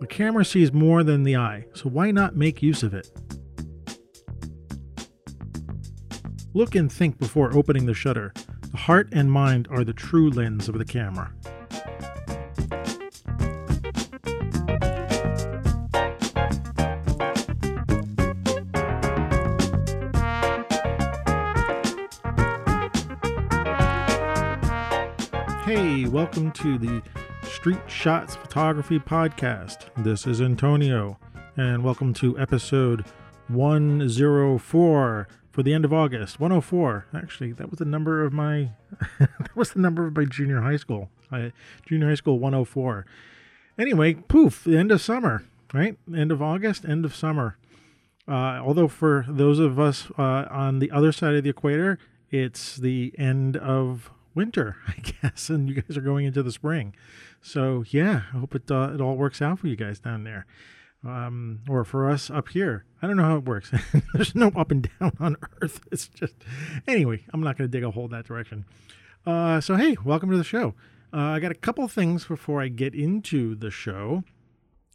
The camera sees more than the eye, so why not make use of it? Look and think before opening the shutter. The heart and mind are the true lens of the camera. Hey, welcome to the Street Shots Photography Podcast. This is Antonio, and welcome to episode 104 for the end of August. 104. Actually, that was the number of my that was the number of my junior high school. I, junior high school 104. Anyway, poof, the end of summer, right? End of August, end of summer. Uh, although for those of us uh, on the other side of the equator, it's the end of winter, I guess, and you guys are going into the spring. So yeah, I hope it uh, it all works out for you guys down there, um, or for us up here. I don't know how it works. There's no up and down on Earth. It's just anyway. I'm not going to dig a hole that direction. Uh, so hey, welcome to the show. Uh, I got a couple things before I get into the show.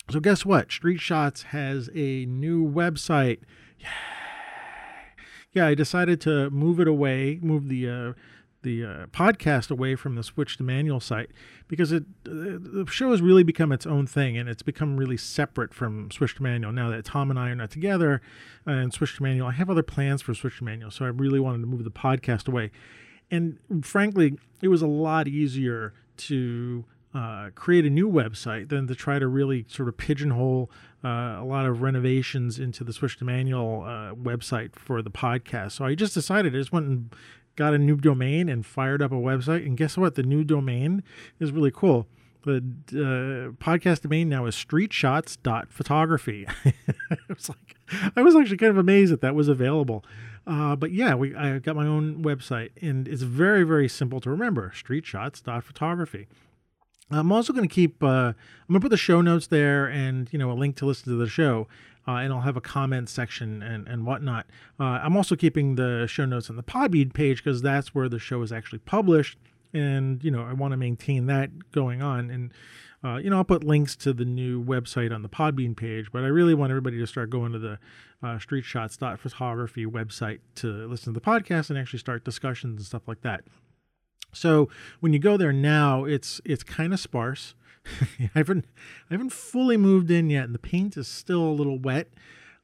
So guess what? Street Shots has a new website. Yeah, yeah. I decided to move it away, move the uh, the uh, podcast away from the Switch to Manual site because it uh, the show has really become its own thing and it's become really separate from Switch to Manual now that Tom and I are not together and Switch to Manual. I have other plans for Switch to Manual, so I really wanted to move the podcast away. And frankly, it was a lot easier to uh, create a new website than to try to really sort of pigeonhole uh, a lot of renovations into the Switch to Manual uh, website for the podcast. So I just decided I just went and got a new domain and fired up a website. And guess what? The new domain is really cool. The uh, podcast domain now is streetshots.photography. I was like, I was actually kind of amazed that that was available. Uh, but yeah, we I got my own website, and it's very very simple to remember: streetshots.photography. I'm also going to keep. Uh, I'm going to put the show notes there, and you know, a link to listen to the show, uh, and I'll have a comment section and and whatnot. Uh, I'm also keeping the show notes on the Podbean page because that's where the show is actually published, and you know, I want to maintain that going on. And uh, you know, I'll put links to the new website on the Podbean page, but I really want everybody to start going to the uh, streetshots.photography website to listen to the podcast and actually start discussions and stuff like that. So when you go there now, it's it's kind of sparse. I haven't I haven't fully moved in yet, and the paint is still a little wet.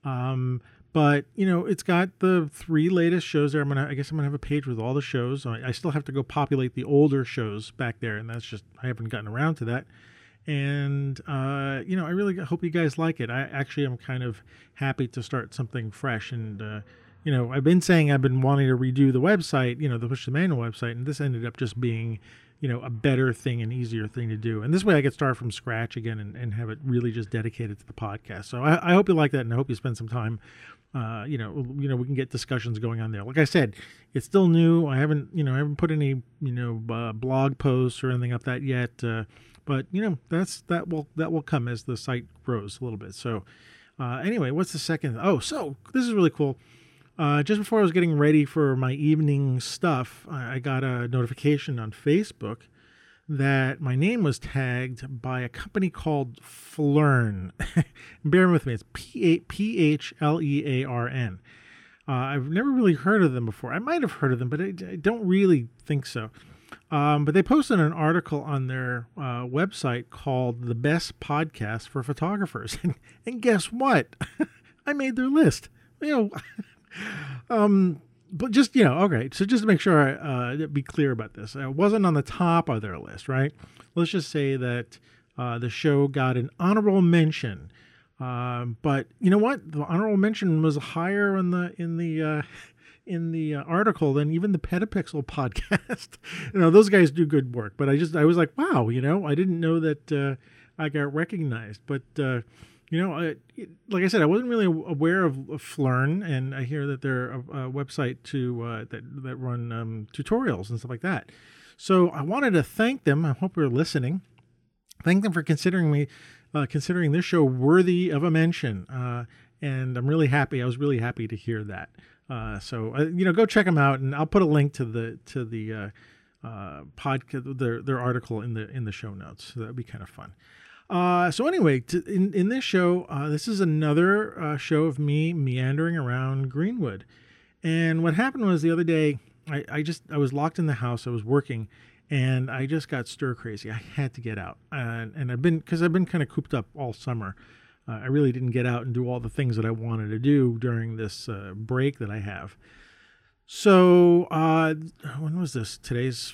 Um, but you know, it's got the three latest shows there. I'm gonna I guess I'm gonna have a page with all the shows. I, I still have to go populate the older shows back there, and that's just I haven't gotten around to that. And uh, you know, I really hope you guys like it. I actually am kind of happy to start something fresh and. Uh, you know, I've been saying I've been wanting to redo the website, you know, the Switch to Manual website, and this ended up just being, you know, a better thing and easier thing to do. And this way I could start from scratch again and, and have it really just dedicated to the podcast. So I, I hope you like that and I hope you spend some time uh, you know, you know, we can get discussions going on there. Like I said, it's still new. I haven't, you know, I haven't put any, you know, uh, blog posts or anything up that yet. Uh, but you know, that's that will that will come as the site grows a little bit. So, uh, anyway, what's the second? Oh, so this is really cool. Uh, just before I was getting ready for my evening stuff, I, got a notification on Facebook that my name was tagged by a company called Phlearn. Bear with me, it's P H L E A R N. Uh, I've never really heard of them before. I might have heard of them, but I, I don't really think so. Um, but they posted an article on their uh, website called The Best Podcast for Photographers. And, and guess what? I made their list. You know, um, but just you know, okay. So just to make sure, uh, be clear about this, it wasn't on the top of their list, right? Let's just say that uh, the show got an honorable mention. Um, but you know what? The honorable mention was higher in the in the uh, in the uh, article than even the Petapixel podcast. you know, those guys do good work. But I just I was like, wow, you know, I didn't know that uh, I got recognized. But uh, you know, I, like I said, I wasn't really aware of, of Phlearn, and I hear that they're a, a website to uh, that that run um, tutorials and stuff like that. So I wanted to thank them. I hope you're listening. Thank them for considering me, uh, considering this show worthy of a mention. Uh, and I'm really happy. I was really happy to hear that. Uh, so uh, you know, go check them out, and I'll put a link to the to the uh, podcast their their article in the in the show notes. So that'd be kind of fun. Uh, so anyway, to, in in this show, uh, this is another uh, show of me meandering around Greenwood. And what happened was the other day, I, I just I was locked in the house. I was working, and I just got stir crazy. I had to get out, and, and I've been because I've been kind of cooped up all summer. Uh, I really didn't get out and do all the things that I wanted to do during this uh, break that I have. So uh, when was this? Today's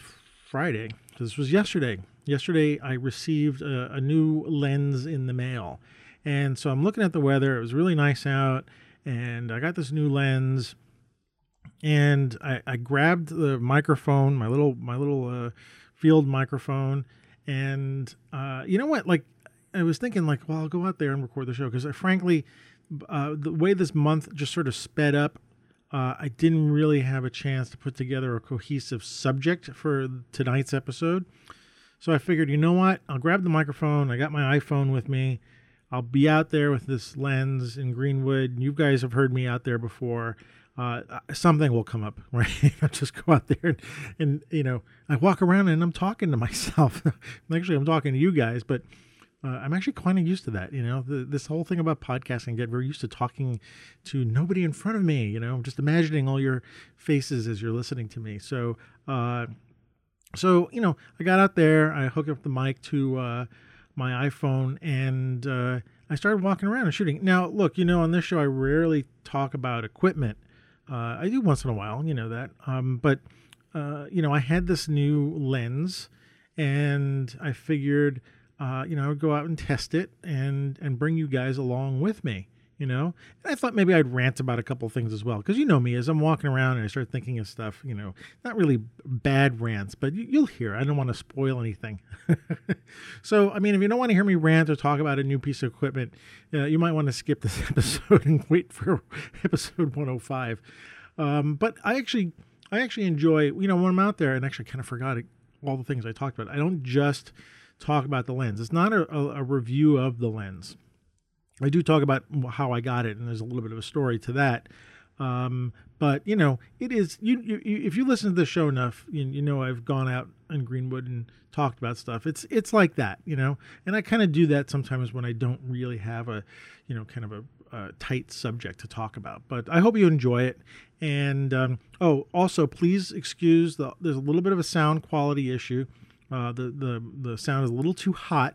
Friday. This was yesterday. Yesterday I received a, a new lens in the mail, and so I'm looking at the weather. It was really nice out, and I got this new lens and I, I grabbed the microphone, my little my little uh, field microphone, and uh, you know what? Like I was thinking, like, well, I'll go out there and record the show because, frankly, uh, the way this month just sort of sped up, uh, I didn't really have a chance to put together a cohesive subject for tonight's episode. So I figured, you know what? I'll grab the microphone. I got my iPhone with me. I'll be out there with this lens in Greenwood. You guys have heard me out there before uh, something will come up, right? I'll just go out there and, and, you know, I walk around and I'm talking to myself. actually, I'm talking to you guys, but uh, I'm actually kind of used to that. You know, the, this whole thing about podcasting, get very used to talking to nobody in front of me. You know, just imagining all your faces as you're listening to me. So, uh, so you know, I got out there, I hooked up the mic to uh, my iPhone, and uh, I started walking around and shooting. Now, look, you know, on this show, I rarely talk about equipment uh, I do once in a while, you know that. Um, but uh, you know, I had this new lens, and I figured, uh, you know, I would go out and test it and and bring you guys along with me you know? And i thought maybe i'd rant about a couple things as well because you know me as i'm walking around and i start thinking of stuff you know not really bad rants but you, will hear. I don't want to spoil anything. So i mean if you don't want to hear me rant or talk about a new piece of equipment uh, you might want to skip this episode and wait for episode 105 um, but i actually i actually enjoy you know when i'm out there and actually kind of forgot all the things i talked about i don't just talk about the lens. It's not a, a, a review of the lens I do talk about how I got it, and there's a little bit of a story to that. Um, but you know, it is you, you, if you listen to the show enough, you, you, know I've gone out in Greenwood and talked about stuff. It's it's like that, you know, and I kind of do that sometimes when I don't really have a, you know, kind of a, a tight subject to talk about. But I hope you enjoy it. And um, oh, also please excuse the there's a little bit of a sound quality issue. Uh, the the the sound is a little too hot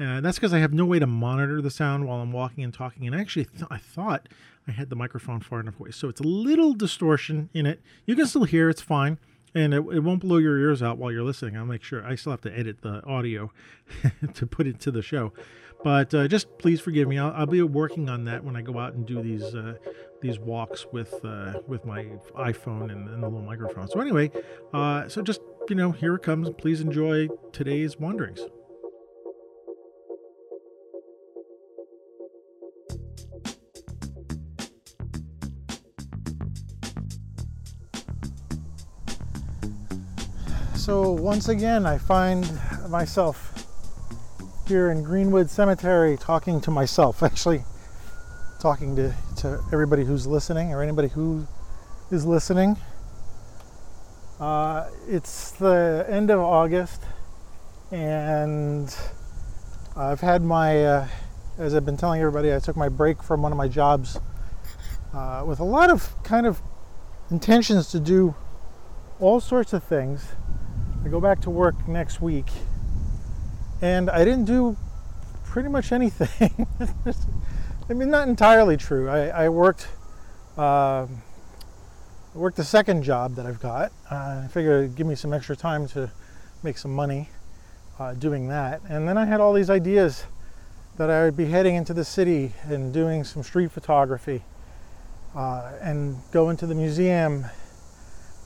uh, that's because I have no way to monitor the sound while I'm walking and talking. And actually, th- I thought I had the microphone far enough away. So it's a little distortion in it. You can still hear, it's fine. And it, it won't blow your ears out while you're listening. I'll make sure. I still have to edit the audio to put it to the show. But uh, just please forgive me. I'll, I'll, be working on that when I go out and do these uh, these walks with uh, with my iPhone and, and, the little microphone. So anyway, uh, so just you know, here it comes. Please enjoy today's wanderings. So once again, I find myself here in Greenwood Cemetery talking to myself, actually talking to, to everybody who's listening or anybody who is listening. Uh, it's the end of August, and I've had my, uh, as I've been telling everybody, I took my break from one of my jobs uh, with a lot of kind of intentions to do all sorts of things I go back to work next week, and I didn't do pretty much anything. I mean, not entirely true. I, I worked. Uh, worked the second job that I've got. Uh, I figured it'd give me some extra time to make some money uh, doing that. And then I had all these ideas that I would be heading into the city and doing some street photography uh, and go into the museum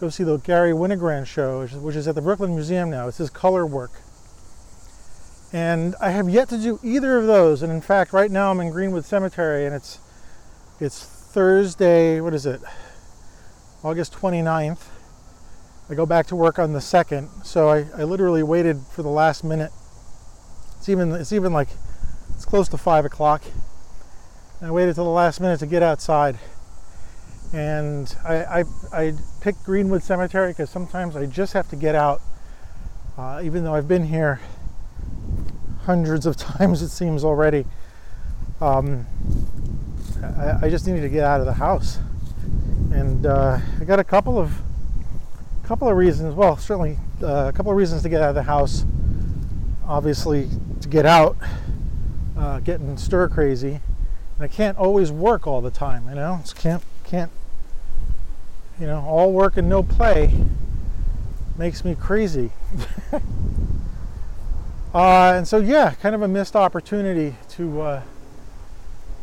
go see the Garry Winogrand show, which is at the Brooklyn Museum now. It's his color work. And I have yet to do either of those. And in fact, right now I'm in Greenwood Cemetery and it's it's Thursday, what is it? August 29th. I go back to work on the 2nd. So I, I literally waited for the last minute. It's even it's even like it's close to five o'clock. And I waited till the last minute to get outside and I, I, I picked Greenwood Cemetery because sometimes I just have to get out. Uh, even though I've been here hundreds of times it seems already. Um, I, I, just needed to get out of the house, and uh, I got a couple of couple of reasons. Well, certainly uh, a couple of reasons to get out of the house. Obviously, to get out, uh, getting stir crazy, and I can't always work all the time. You know, Just can't can't. You know, all work and no play makes me crazy. uh, and so, yeah, kind of a missed opportunity to uh,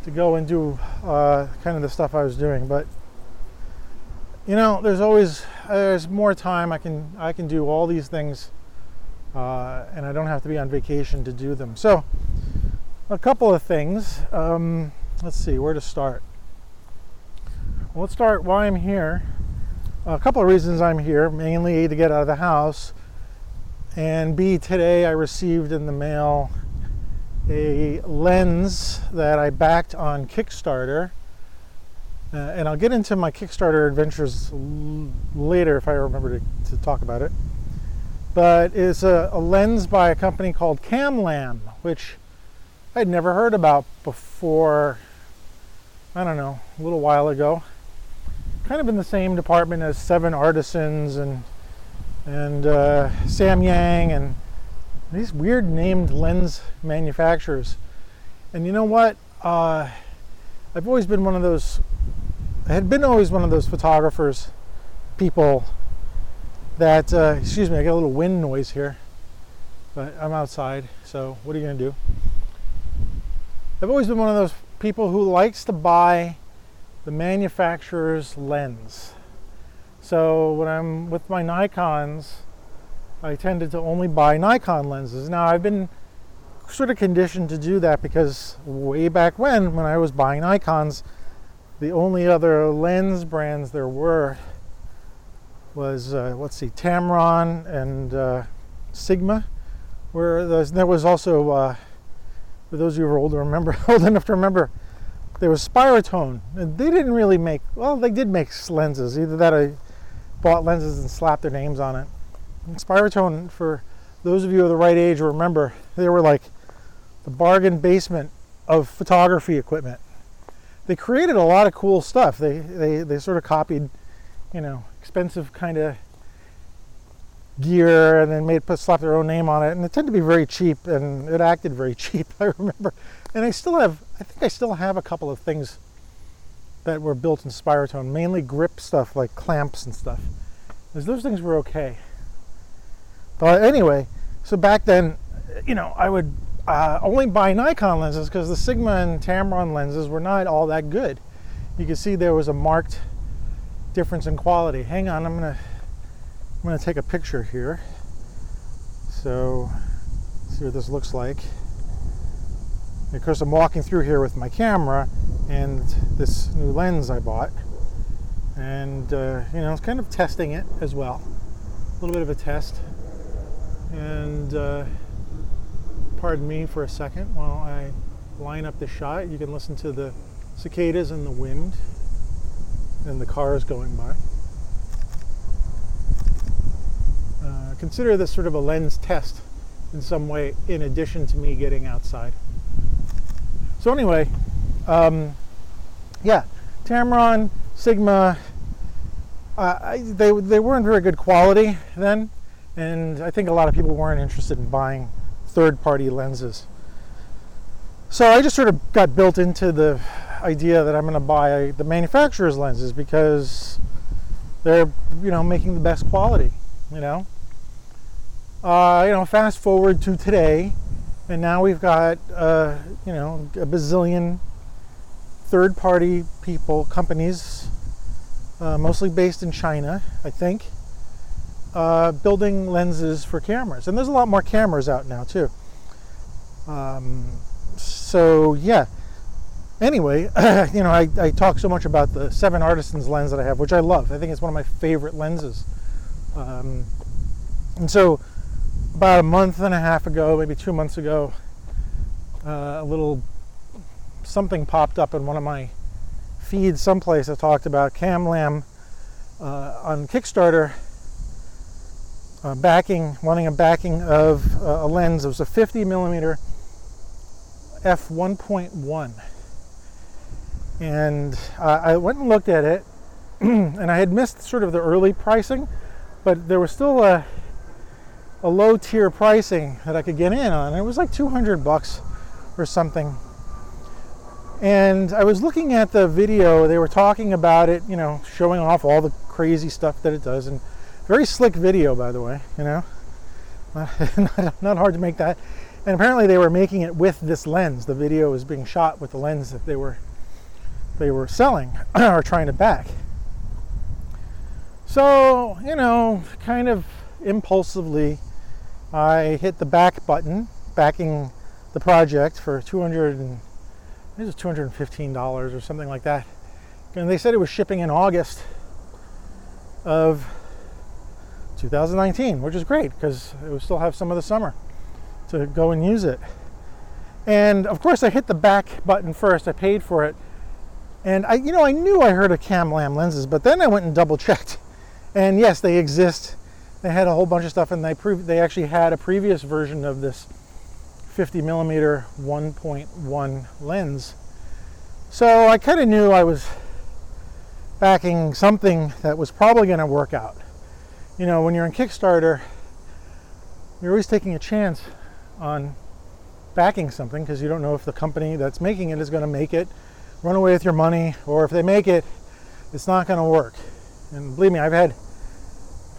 to go and do uh, kind of the stuff I was doing. But you know, there's always there's more time. I can I can do all these things, uh, and I don't have to be on vacation to do them. So, a couple of things. Um, let's see where to start. Well, let's start why I'm here. A couple of reasons I'm here. Mainly A, to get out of the house, and B today I received in the mail a lens that I backed on Kickstarter. Uh, and I'll get into my Kickstarter adventures l- later if I remember to, to, talk about it. But it's a, a, lens by a company called Kamlan, which I'd never heard about before, I don't know, a little while ago. Kind of in the same department as Seven Artisans and, and uh, Samyang and these weird named lens manufacturers. And you know what? Uh, I've always been one of those, I had been always one of those photographers, people that, uh, excuse me, I got a little wind noise here, but I'm outside, so what are you to do? I've always been one of those people who likes to buy the manufacturer's lens. So when I'm with my Nikons, I tended to only buy Nikon lenses. Now I've been sort of conditioned to do that because way back when, when I was buying Nikons, the only other lens brands there were was uh, let's see, Tamron and uh, Sigma. Where there was also, uh, for those of you who are old remember, old enough to remember, there was Spiratone. And they didn't really make, well, they did make lenses. Either that, I bought lenses and slapped their names on it. Spiratone, for those of you of the right age, remember they were like the bargain basement of photography equipment. They created a lot of cool stuff. They they they sort of copied, you know, expensive kind of gear and then made put slap their own name on it. And it tended to be very cheap and it acted very cheap. I remember, and I still have. I think I still have a couple of things that were built in Spiratone, mainly grip stuff like clamps and stuff. Because those things were okay. But anyway, so back then, you know, I would uh, only buy Nikon lenses because the Sigma and Tamron lenses were not all that good. You can see there was a marked difference in quality. Hang on, I'm gonna I'm gonna take a picture here. So see what this looks like. Of course, I'm walking through here with my camera and this new lens I bought, and uh, you know, it's kind of testing it as well. A little bit of a test. And uh, pardon me for a second while I line up the shot. You can listen to the cicadas and the wind and the cars going by. Uh, consider this sort of a lens test in some way, in addition to me getting outside. So, anyway, um, yeah, Tamron, Sigma, uh, they, they weren't very good quality then and I think a lot of people weren't interested in buying third party lenses. So I just sort of got built into the idea that I'm going to buy the manufacturer's lenses because they're, you know, making the best quality, you know. Uh, you know, fast forward to today, and now we've got, uh, you know, a bazillion third party people, companies, uh, mostly based in China, I think, uh, building lenses for cameras. And there's a lot more cameras out now, too. Um, so, yeah. Anyway, you know, I, I talk so much about the Seven Artisans lens that I have, which I love. I think it's one of my favorite lenses. Um, and so, about a month and a half ago, maybe two months ago, uh, a little something popped up in one of my feeds someplace that talked about Kamlan uh, on Kickstarter uh, backing, wanting a backing of uh, a lens. It was a 50 millimeter f1.1, and uh, I went and looked at it, and I had missed sort of the early pricing, but there was still a a low tier pricing that I could get in on. It was like 200 bucks or something. And I was looking at the video, they were talking about it, you know, showing off all the crazy stuff that it does. And very slick video, by the way, you know, not, not hard to make that. And apparently they were making it with this lens. The video was being shot with the lens that they were they were selling or trying to back. So, you know, kind of impulsively I hit the back button, backing the project for 200 and it was 215 dollars or something like that. And they said it was shipping in August of 2019, which is great because it would still have some of the summer to go and use it. And of course, I hit the back button first. I paid for it, and I, you know, I knew I heard of Kamlan lenses, but then I went and double checked, and yes, they exist they had a whole bunch of stuff, and they pre- they actually had a previous version of this 50 millimeter 1.1 lens. So I kind of knew I was backing something that was probably going to work out. You know, when you're in Kickstarter, you're always taking a chance on backing something because you don't know if the company that's making it is going to make it, run away with your money, or if they make it, it's not going to work. And believe me, I've had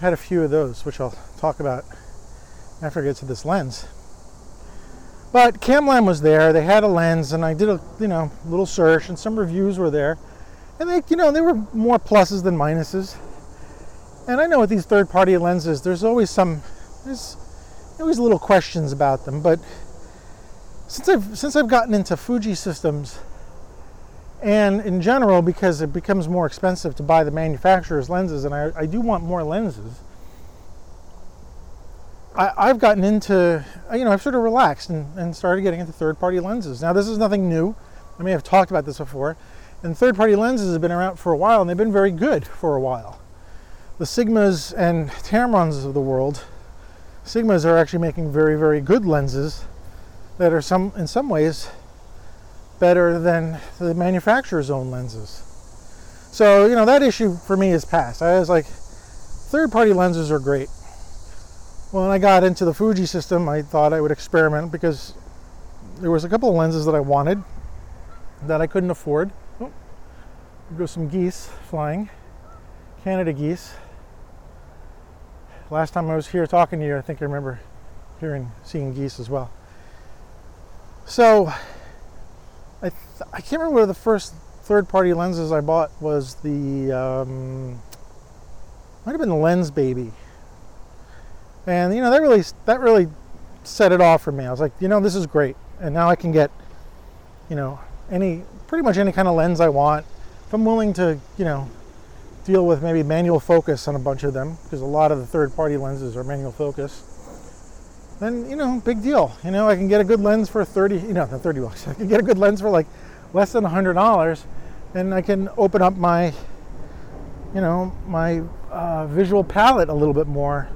had a few of those, which I'll talk about after I get to this lens. But Kamlan was there. They had a lens, and I did a you know little search, and some reviews were there, and they you know they were more pluses than minuses. And I know with these third-party lenses, there's always some there's always little questions about them. But since I've since I've gotten into Fuji systems, and in general because it becomes more expensive to buy the manufacturer's lenses and i, I do want more lenses I, have gotten into uh, you know i've sort of relaxed and, and started getting into third party lenses. Now this is nothing new. I may have talked about this before. And third party lenses have been around for a while and they've been very good for a while. The sigmas and tamrons of the world sigmas are actually making very very good lenses that are some in some ways better than the manufacturer's own lenses. So, you know, that issue for me is past. I was like, third party lenses are great. When I got into the Fuji system, I thought I would experiment because there was a couple of lenses that I wanted that I couldn't afford. Oh, there go some geese flying, Canada geese. Last time I was here talking to you, I think I remember hearing, seeing geese as well. So I, can't remember the first third party lenses I bought was the um, might have been the Lensbaby, and you know that really that really set it off for me. I was like, you know, this is great, and now I can get you know any pretty much any kind of lens I want. If I'm willing to you know deal with maybe manual focus on a bunch of them because a lot of the third party lenses are manual focus then you know, big deal. You know, I can get a good lens for 30, you know, not 30 bucks. I can get a good lens for like less than $100 and I can open up my, you know, my uh, visual palette a little bit more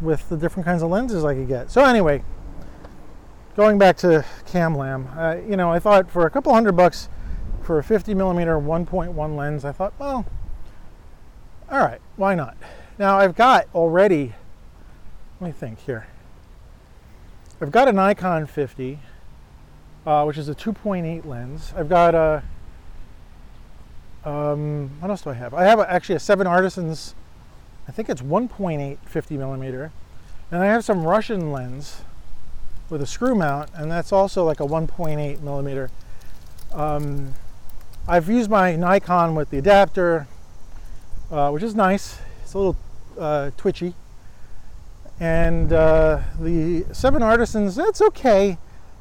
with the different kinds of lenses I could get. So anyway, going back to Kamlan, uh, you know, I thought for a couple hundred bucks for a 50 millimeter 1.1 lens, I thought, well, all right, why not? Now I've got already, let me think here. I've got an Nikon 50, uh, which is a 2.8 lens. I've got a, um, what else do I have? I have a, actually a Seven Artisans, I think it's 1.8 50 millimeter. And I have some Russian lens with a screw mount, and that's also like a 1.8 millimeter. Um, I've used my Nikon with the adapter, uh, which is nice. It's a little uh, twitchy and uh, the Seven Artisans, that's okay.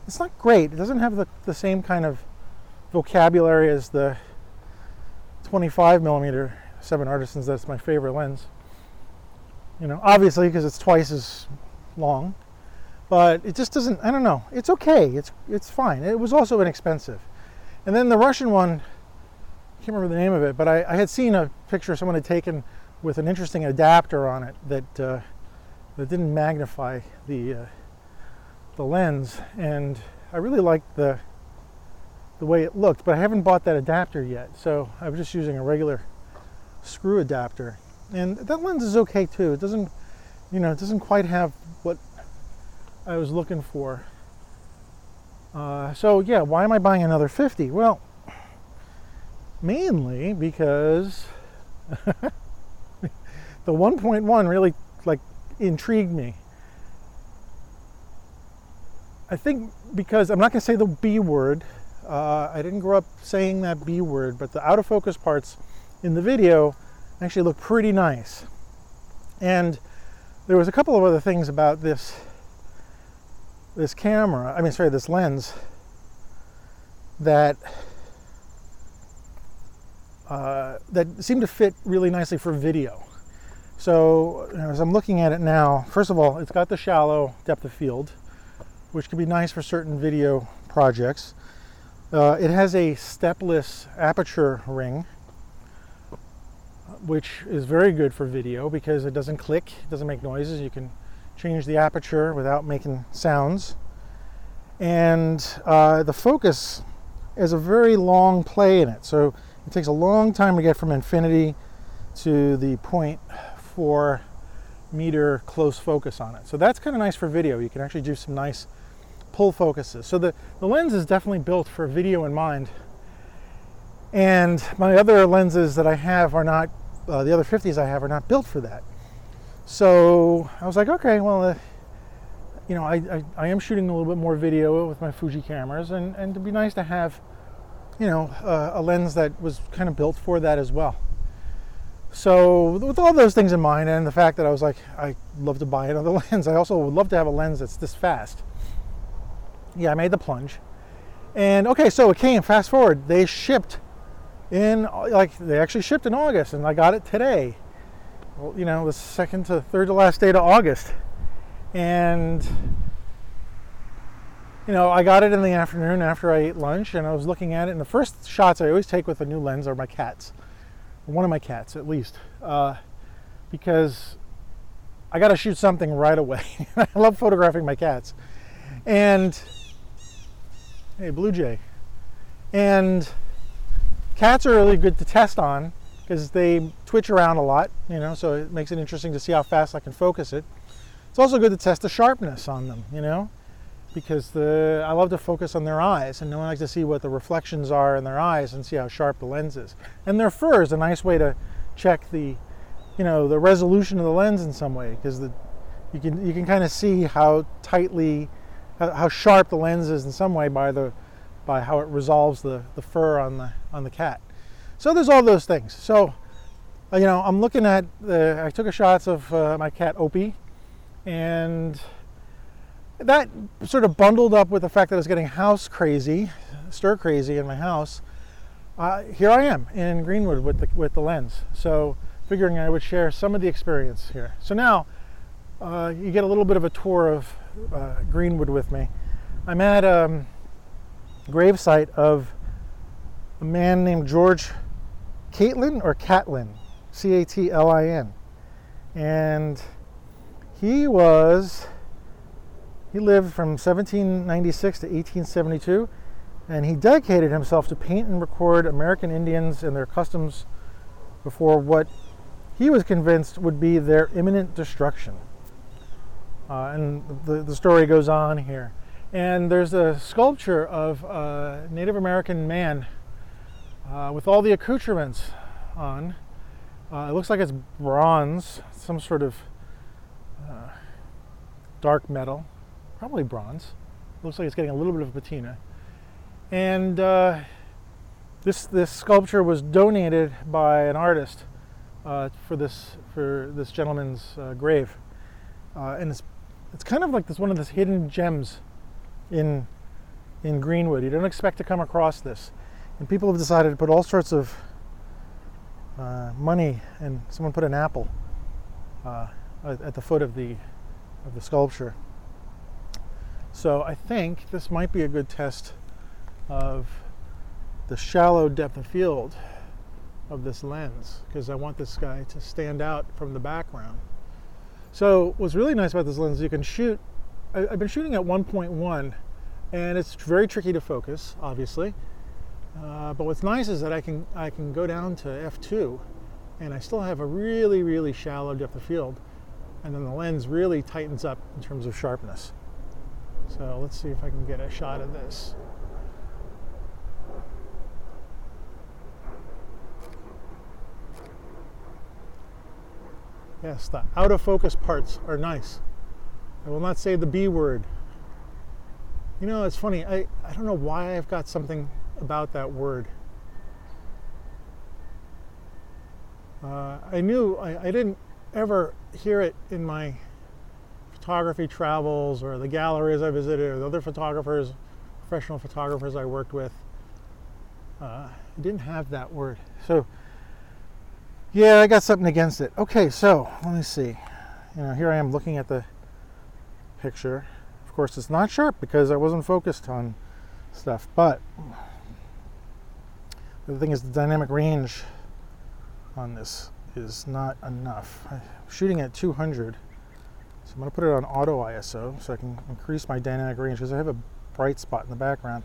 It's not great. It doesn't have the, the same kind of vocabulary as the 25 millimeter Seven Artisans. That's my favorite lens. You know, obviously because it's twice as long, but it just doesn't. I don't know. It's okay. It's it's fine. It was also inexpensive. And then the Russian one, I can't remember the name of it, but I, I had seen a picture someone had taken with an interesting adapter on it that. Uh, that didn't magnify the uh, the lens, and I, really liked the the way it looked, but I haven't bought that adapter yet. So I was just using a regular screw adapter. And that lens is okay too. It doesn't, you know, it doesn't quite have what I was looking for. Uh, so yeah, why am I buying another 50? Well, mainly because the 1.1 really like intrigued me. I think because I'm not going to say the B word. Uh, I didn't grow up saying that B word, but the out of focus parts in the video actually look pretty nice. And there was a couple of other things about this this camera, I mean sorry, this lens that uh, that seemed to fit really nicely for video. So as I'm looking at it now, first of all, it's got the shallow depth of field, which can be nice for certain video projects. Uh, it has a stepless aperture ring, which is very good for video because it doesn't click, it doesn't make noises. You can change the aperture without making sounds. And uh, the focus is a very long play in it. So it takes a long time to get from infinity to the 0.4 meter close focus on it. So that's kind of nice for video. You can actually do some nice pull focuses. So the, the lens is definitely built for video in mind. And my other lenses that I have are not, uh, the other 50s I have are not built for that. So I was like, okay, well, uh, you know, I, I, I, am shooting a little bit more video with my Fuji cameras, and, and it'd be nice to have, you know, uh, a lens that was kind of built for that as well. So with all those things in mind, and the fact that I was like, I love to buy another lens, I also would love to have a lens that's this fast. Yeah, I made the plunge. And okay, so it came, fast forward, they shipped in, like, they actually shipped in August, and I got it today. Well, you know, the second to third to last day of August and you know, I got it in the afternoon after I ate lunch, and I was looking at it. And the first shots I always take with a new lens are my cats, one of my cats at least, uh, because I got to shoot something right away. I love photographing my cats, and hey, blue jay, and cats are really good to test on because they twitch around a lot, you know, so it makes it interesting to see how fast I can focus it. It's also good to test the sharpness on them, you know, because the I love to focus on their eyes, and no one likes to see what the reflections are in their eyes and see how sharp the lens is. And their fur is a nice way to check the, you know, the resolution of the lens in some way, because the you can you can kind of see how tightly, how, sharp the lens is in some way by the by how it resolves the, the fur on the on the cat. So there's all those things. So, you know, I'm looking at the. I took a shots of uh, my cat Opie and that sort of bundled up with the fact that I was getting house crazy, stir crazy in my house. Uh, here I am in Greenwood with the with the lens. So figuring I would share some of the experience here. So now uh, you get a little bit of a tour of uh, Greenwood with me. I'm at a um, gravesite of a man named George Caitlin or Catlin, C-A-T-L-I-N, and he was, he lived from 1796 to 1872, and he dedicated himself to paint and record American Indians and their customs before what he was convinced would be their imminent destruction. Uh, and the, the story goes on here. And there's a sculpture of a Native American man uh, with all the accoutrements on. Uh, it looks like it's bronze, some sort of uh, dark metal, probably bronze. Looks like it's getting a little bit of patina. And uh, this this sculpture was donated by an artist uh, for this for this gentleman's uh, grave, uh, and it's it's kind of like this one of the hidden gems in in Greenwood. You don't expect to come across this, and people have decided to put all sorts of uh, money, and someone put an apple at the foot of the of the sculpture. So I think this might be a good test of the shallow depth of field of this lens because I want this guy to stand out from the background. So what's really nice about this lens, is you can shoot. I, have been shooting at 1.1 and it's very tricky to focus, obviously. Uh, but what's nice is that I can I can go down to f2, and I still have a really really shallow depth of field, and then the lens really tightens up in terms of sharpness. So let's see if I can get a shot of this. Yes, the out of focus parts are nice. I will not say the B word. You know, it's funny. I, I don't know why I've got something about that word. Uh, I knew I, I didn't ever hear it in my photography travels or the galleries I visited or the other photographers, professional photographers I worked with. Uh, I didn't have that word. So yeah, I got something against it. Okay, so let me see. You know, here I am looking at the picture. Of course, it's not sharp because I wasn't focused on stuff, but the thing is, the dynamic range on this is not enough. I'm shooting at 200, so I'm going to put it on auto ISO so I can increase my dynamic range because I have a bright spot in the background.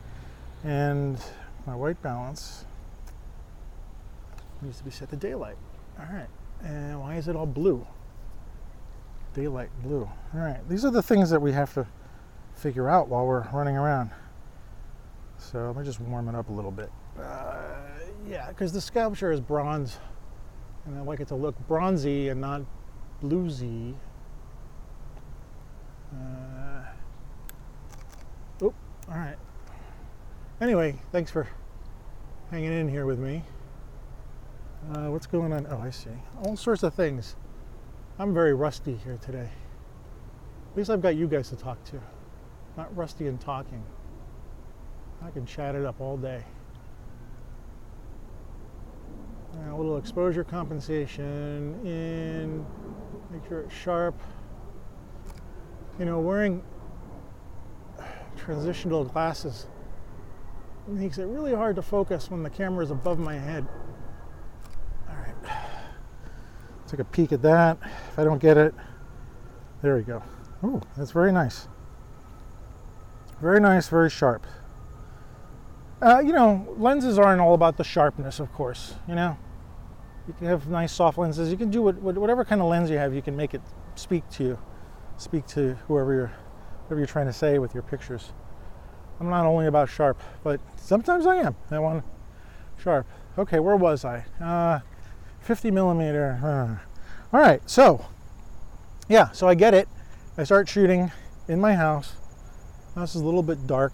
And my white balance needs to be set to daylight. All right. And why is it all blue? Daylight blue. All right. These are the things that we have to figure out while we're running around. So let me just warm it up a little bit. Uh, yeah, because the sculpture is bronze, and I like it to look bronzy and not bluesy. Uh, all right. Anyway, thanks for hanging in here with me. Uh, what's going on? Oh, I see. All sorts of things. I'm very rusty here today. At least I've got you guys to talk to. Not rusty in talking. I can chat it up all day. a little exposure compensation in, make sure it's sharp. You know, wearing transitional glasses makes it really hard to focus when the camera is above my head. Take a peek at that. If I don't get it, there we go. Oh, that's very nice. Very nice, very sharp. Uh, you know, lenses aren't all about the sharpness, of course. You know, you can have nice soft lenses. You can do what, whatever kind of lens you have. You can make it speak to you, speak to whoever you're, whatever you're trying to say with your pictures. I'm not only about sharp, but sometimes I am. I want sharp. Okay, where was I? Uh, 50 millimeter. All right, so yeah, so I get it. I start shooting in my house. House is a little bit dark,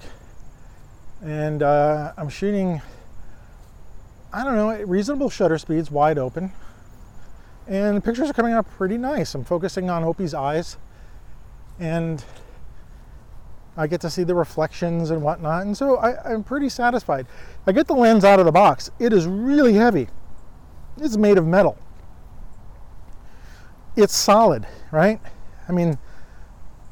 and uh, I'm shooting. I don't know, reasonable shutter speeds, wide open, and the pictures are coming out pretty nice. I'm focusing on Opie's eyes, and I get to see the reflections and whatnot, and so I, I'm pretty satisfied. I get the lens out of the box. It is really heavy it's made of metal. It's solid, right? I mean,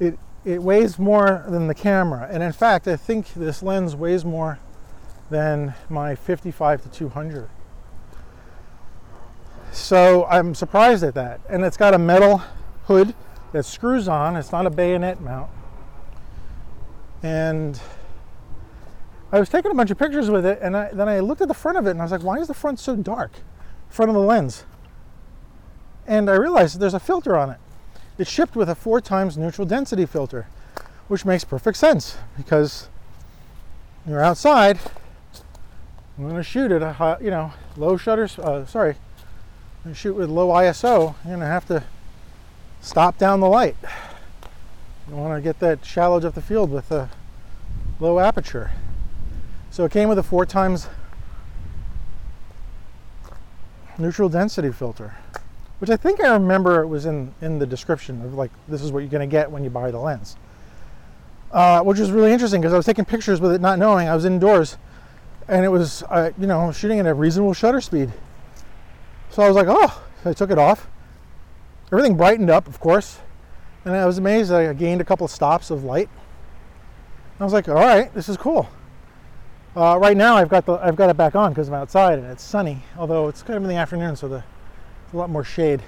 it it weighs more than the camera, and in fact, I think this lens weighs more than my 55 to 200. So I'm surprised at that, and it's got a metal hood that screws on. It's not a bayonet mount, and I was taking a bunch of pictures with it, and I, then I looked at the front of it, and I was like, "Why is the front so dark?" Front of the lens. And I realized there's a filter on it. It's shipped with a four times neutral density filter, which makes perfect sense because you're outside. I'm going to shoot at a high, you know low shutter. Uh, sorry, shoot with low ISO. You're going to have to stop down the light. You want to get that shallow depth of field with a low aperture. So it came with a four times neutral density filter, which I think I remember it was in, in the description of like, this is what you're to get when you buy the lens. Uh, which was really interesting because I was taking pictures with it not knowing I was indoors and it was, uh, you know, shooting at a reasonable shutter speed. So I was like, oh, so I took it off. Everything brightened up, of course. And I was amazed I gained a couple of stops of light. I was like, all right, this is cool. Uh, right now, I've got the I've got it back on because I'm outside and it's sunny. Although it's kind of in the afternoon, so the, a lot more shade.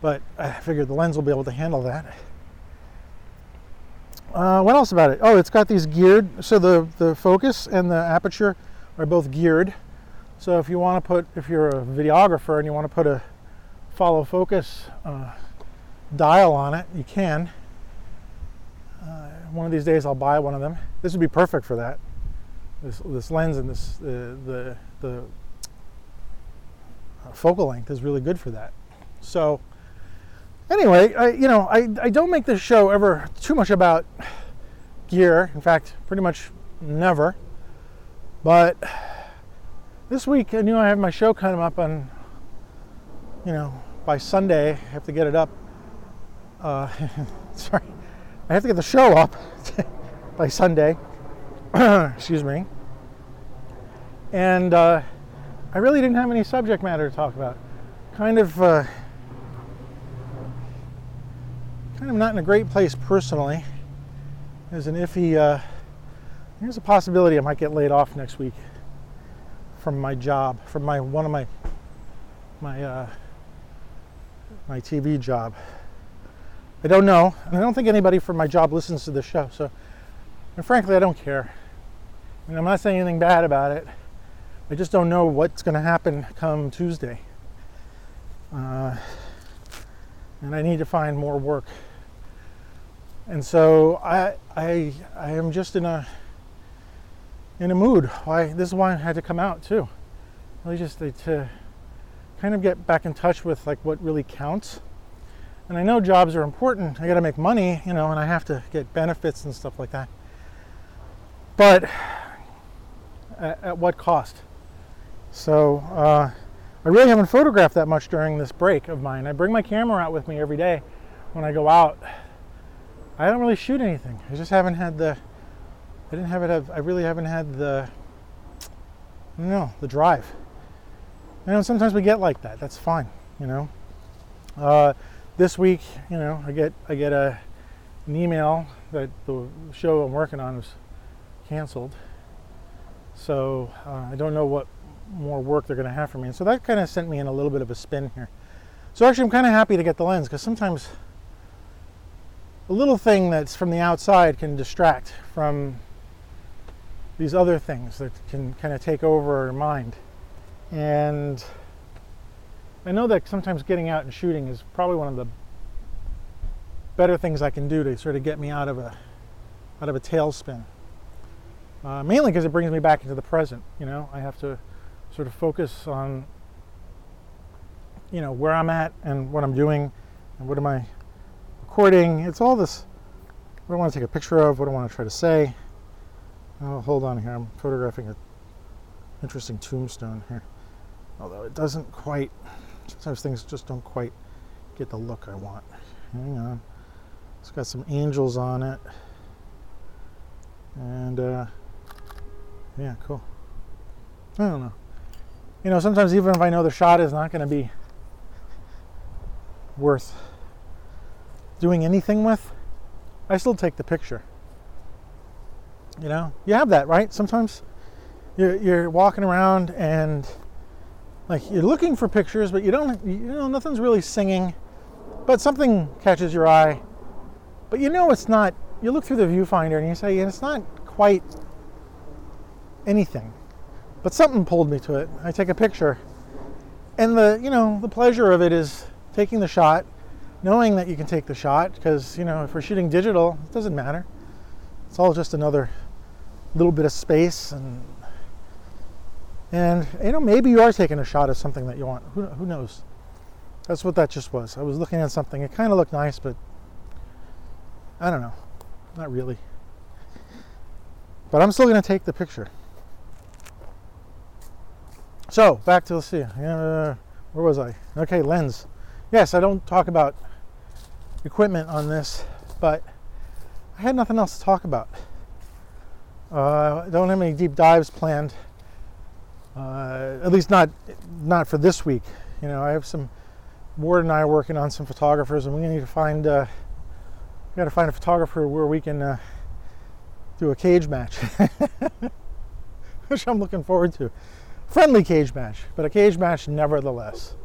But I figured the lens will be able to handle that. Uh, what else about it? Oh, it's got these geared. So the the focus and the aperture are both geared. So if you want to put, if you're a videographer and you want to put a follow focus uh, dial on it, you can. Uh, one of these days I'll buy one of them. This would be perfect for that. This, this lens and this the the uh, focal length is really good for that. So anyway, I, you know, I, I don't make this show ever too much about gear. In fact, pretty much never. But this week I knew I have my show coming up on, you know, by Sunday. I have to get it up. Uh, sorry, I have to get the show up by Sunday. Excuse me. And uh, I really didn't have any subject matter to talk about. Kind of. Uh, kind of not in a great place personally. There's an iffy, uh, there's a possibility I might get laid off next week from my job, from my one of my my uh, my TV job. I don't know, and I don't think anybody from my job listens to the show. So, and frankly, I don't care. I mean, I'm not saying anything bad about it. I just don't know what's going to happen come Tuesday. Uh, and I need to find more work. And so I, I, I am just in a, in a mood. Why this is why I had to come out too. Really just to kind of get back in touch with like what really counts. And I know jobs are important. I got to make money, you know, and I have to get benefits and stuff like that. But at, at what cost? So uh, I really haven't photographed that much during this break of mine. I bring my camera out with me every day when I go out. I don't really shoot anything. I just haven't had the. I didn't have it. I really haven't had the. No, the drive. You know, sometimes we get like that. That's fine. You know. Uh, this week, you know, I get I get a an email that the show I'm working on is canceled. So uh, I don't know what more work they're going to have for me. And so that kind of sent me in a little bit of a spin here. So actually, I'm kind of happy to get the lens because sometimes a little thing that's from the outside can distract from these other things that can kind of take over our mind. And I know that sometimes getting out and shooting is probably one of the better things I can do to sort of get me out of a out of a tailspin. Uh, mainly because it brings me back into the present. You know, I have to sort of focus on you know where I'm at and what I'm doing and what am I recording. It's all this what I want to take a picture of, what I want to try to say. Oh, hold on here. I'm photographing an interesting tombstone here. Although it doesn't quite sometimes things just don't quite get the look I want. Hang on. It's got some angels on it. And uh yeah, cool. I don't know you know, sometimes even if I know the shot is not going to be worth doing anything with, I still take the picture. You know, you have that, right? Sometimes you're, you're walking around and like you're looking for pictures, but you don't, you know, nothing's really singing, but something catches your eye. But you know, it's not, you look through the viewfinder and you say, it's not quite anything but something pulled me to it. I take a picture. And the, you know, the pleasure of it is taking the shot, knowing that you can take the shot because, you know, if we're shooting digital, it doesn't matter. It's all just another little bit of space and and you know maybe you are taking a shot of something that you want. Who, who knows? That's what that just was. I was looking at something. It kind of looked nice but i don't know. Not really. But i'm still going to take the picture so back to let's see, uh, where was I? Okay, lens. Yes, I don't talk about equipment on this, but I had nothing else to talk about. Uh, I don't have any deep dives planned. Uh, at least not not for this week. You know, I have some. Ward and I are working on some photographers, and we need to find. Uh, we got to find a photographer where we can uh, do a cage match, which I'm looking forward to friendly cage match, but a cage match nevertheless.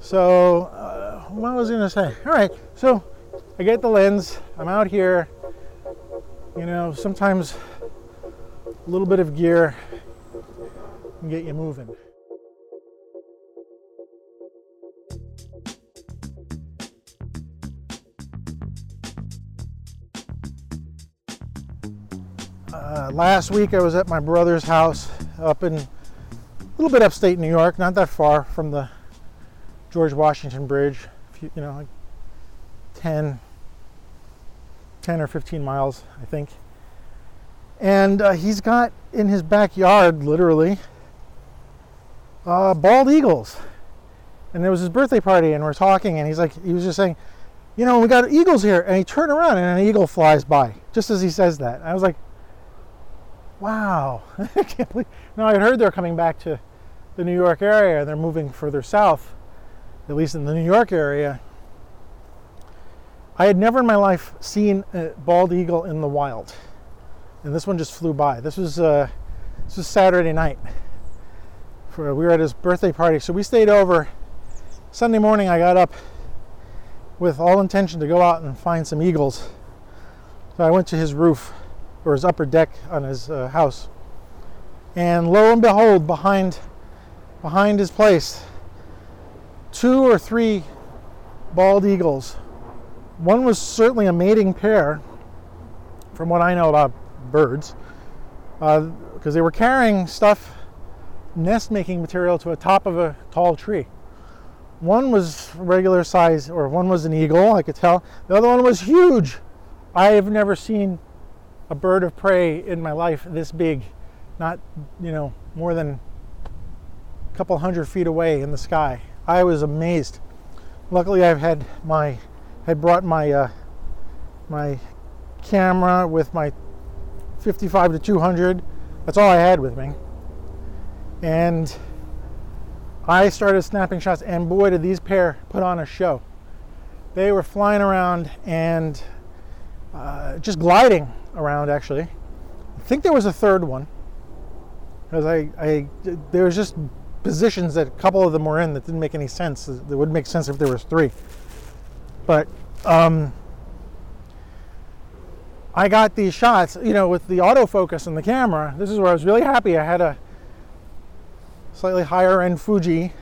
So, uh, what was I going to say? All right, so I get the lens. I'm out here. You know, sometimes a little bit of gear can get you moving. Uh, last week I was at my brother's house up in a little bit upstate New York, not that far from the George Washington Bridge, you know, like 10, 10 or 15 miles, I think. And uh, he's got in his backyard, literally, uh, bald eagles. And there was his birthday party, and we're talking, and he's like, he was just saying, you know, we got eagles here. And he turned around, and an eagle flies by, just as he says that. I was like, wow. I can't believe. No, I heard they're coming back to the New York area. They're moving further south, at least in the New York area. I had never in my life seen a bald eagle in the wild, and this one just flew by. This was uh, this was Saturday night. For we were at his birthday party, so we stayed over. Sunday morning, I got up with all intention to go out and find some eagles. So I went to his roof or his upper deck on his uh, house, and lo and behold, behind behind his place, two or three bald eagles one was certainly a mating pair, from what I know about birds, because uh, they were carrying stuff, nest making material to the top of a tall tree. One was regular size, or one was an eagle, I could tell. The other one was huge. I have never seen a bird of prey in my life this big, not, you know, more than a couple hundred feet away in the sky. I was amazed. Luckily, I've had my had brought my uh, my camera with my 55 to 200. That's all I had with me. And I started snapping shots, and boy, did these pair put on a show. They were flying around and uh, just gliding around, actually. I think there was a third one because I, I there was just positions that a couple of them were in that didn't make any sense. That would make sense if there was three. But um, I got these shots, you know, with the autofocus and the camera. This is where I was really happy. I had a slightly higher end Fuji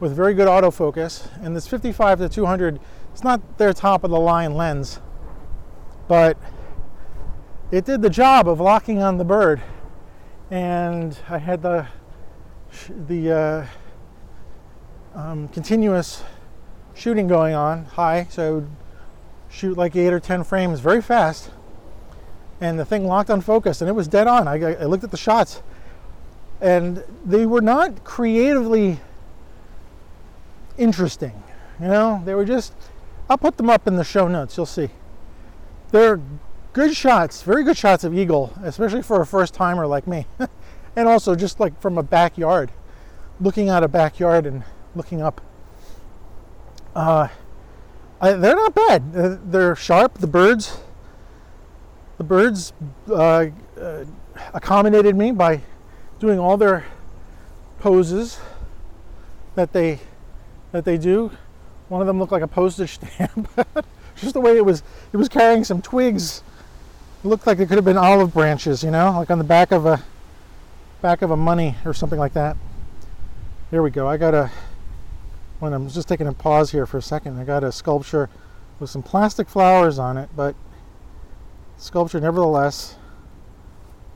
with very good autofocus, and this 55 to 200. It's not their top of the line lens, but it did the job of locking on the bird. And I had the the uh, um, continuous shooting going on high, so I would shoot like eight or ten frames very fast, and the thing locked on focus, and it was dead on. I, I looked at the shots, and they were not creatively interesting. You know, they were just. I'll put them up in the show notes. You'll see. They're good shots, very good shots of eagle, especially for a first timer like me, and also just like from a backyard, looking at a backyard and looking up uh, I, they're not bad. Uh, they're sharp. The birds, the birds uh, uh, accommodated me by doing all their poses that they that they do. One of them looked like a postage stamp. Just the way it was, it was carrying some twigs. It looked like it could have been olive branches, you know, like on the back of a back of a money or something like that. There we go. I got a when I'm just taking a pause here for a second, I got a sculpture with some plastic flowers on it, but sculpture nevertheless,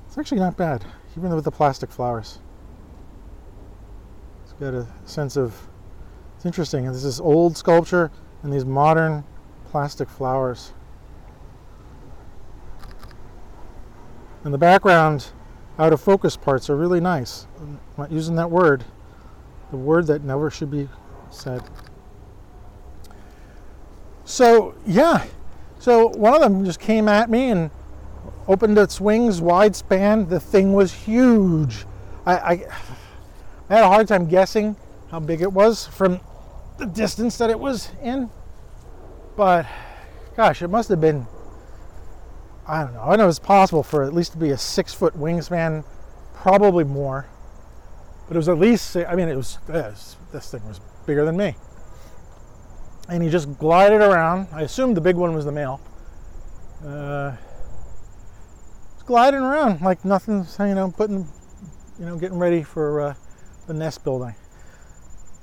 it's actually not bad, even with the plastic flowers. It's got a sense of, it's interesting. This is old sculpture and these modern plastic flowers. And the background out of focus parts are really nice. I'm not using that word, the word that never should be said. So, yeah. So one of them just came at me and opened its wings wide span. The thing was huge. I, I, I had a hard time guessing how big it was from the distance that it was in. But gosh, it must have been I don't know. I know it's possible for at least to be a six foot wingspan, probably more. But it was at least, I mean, it was, this, this thing was bigger than me. And he just glided around. I assumed the big one was the male. Uh, gliding around like nothing's, you know, putting, you know, getting ready for uh, the nest building.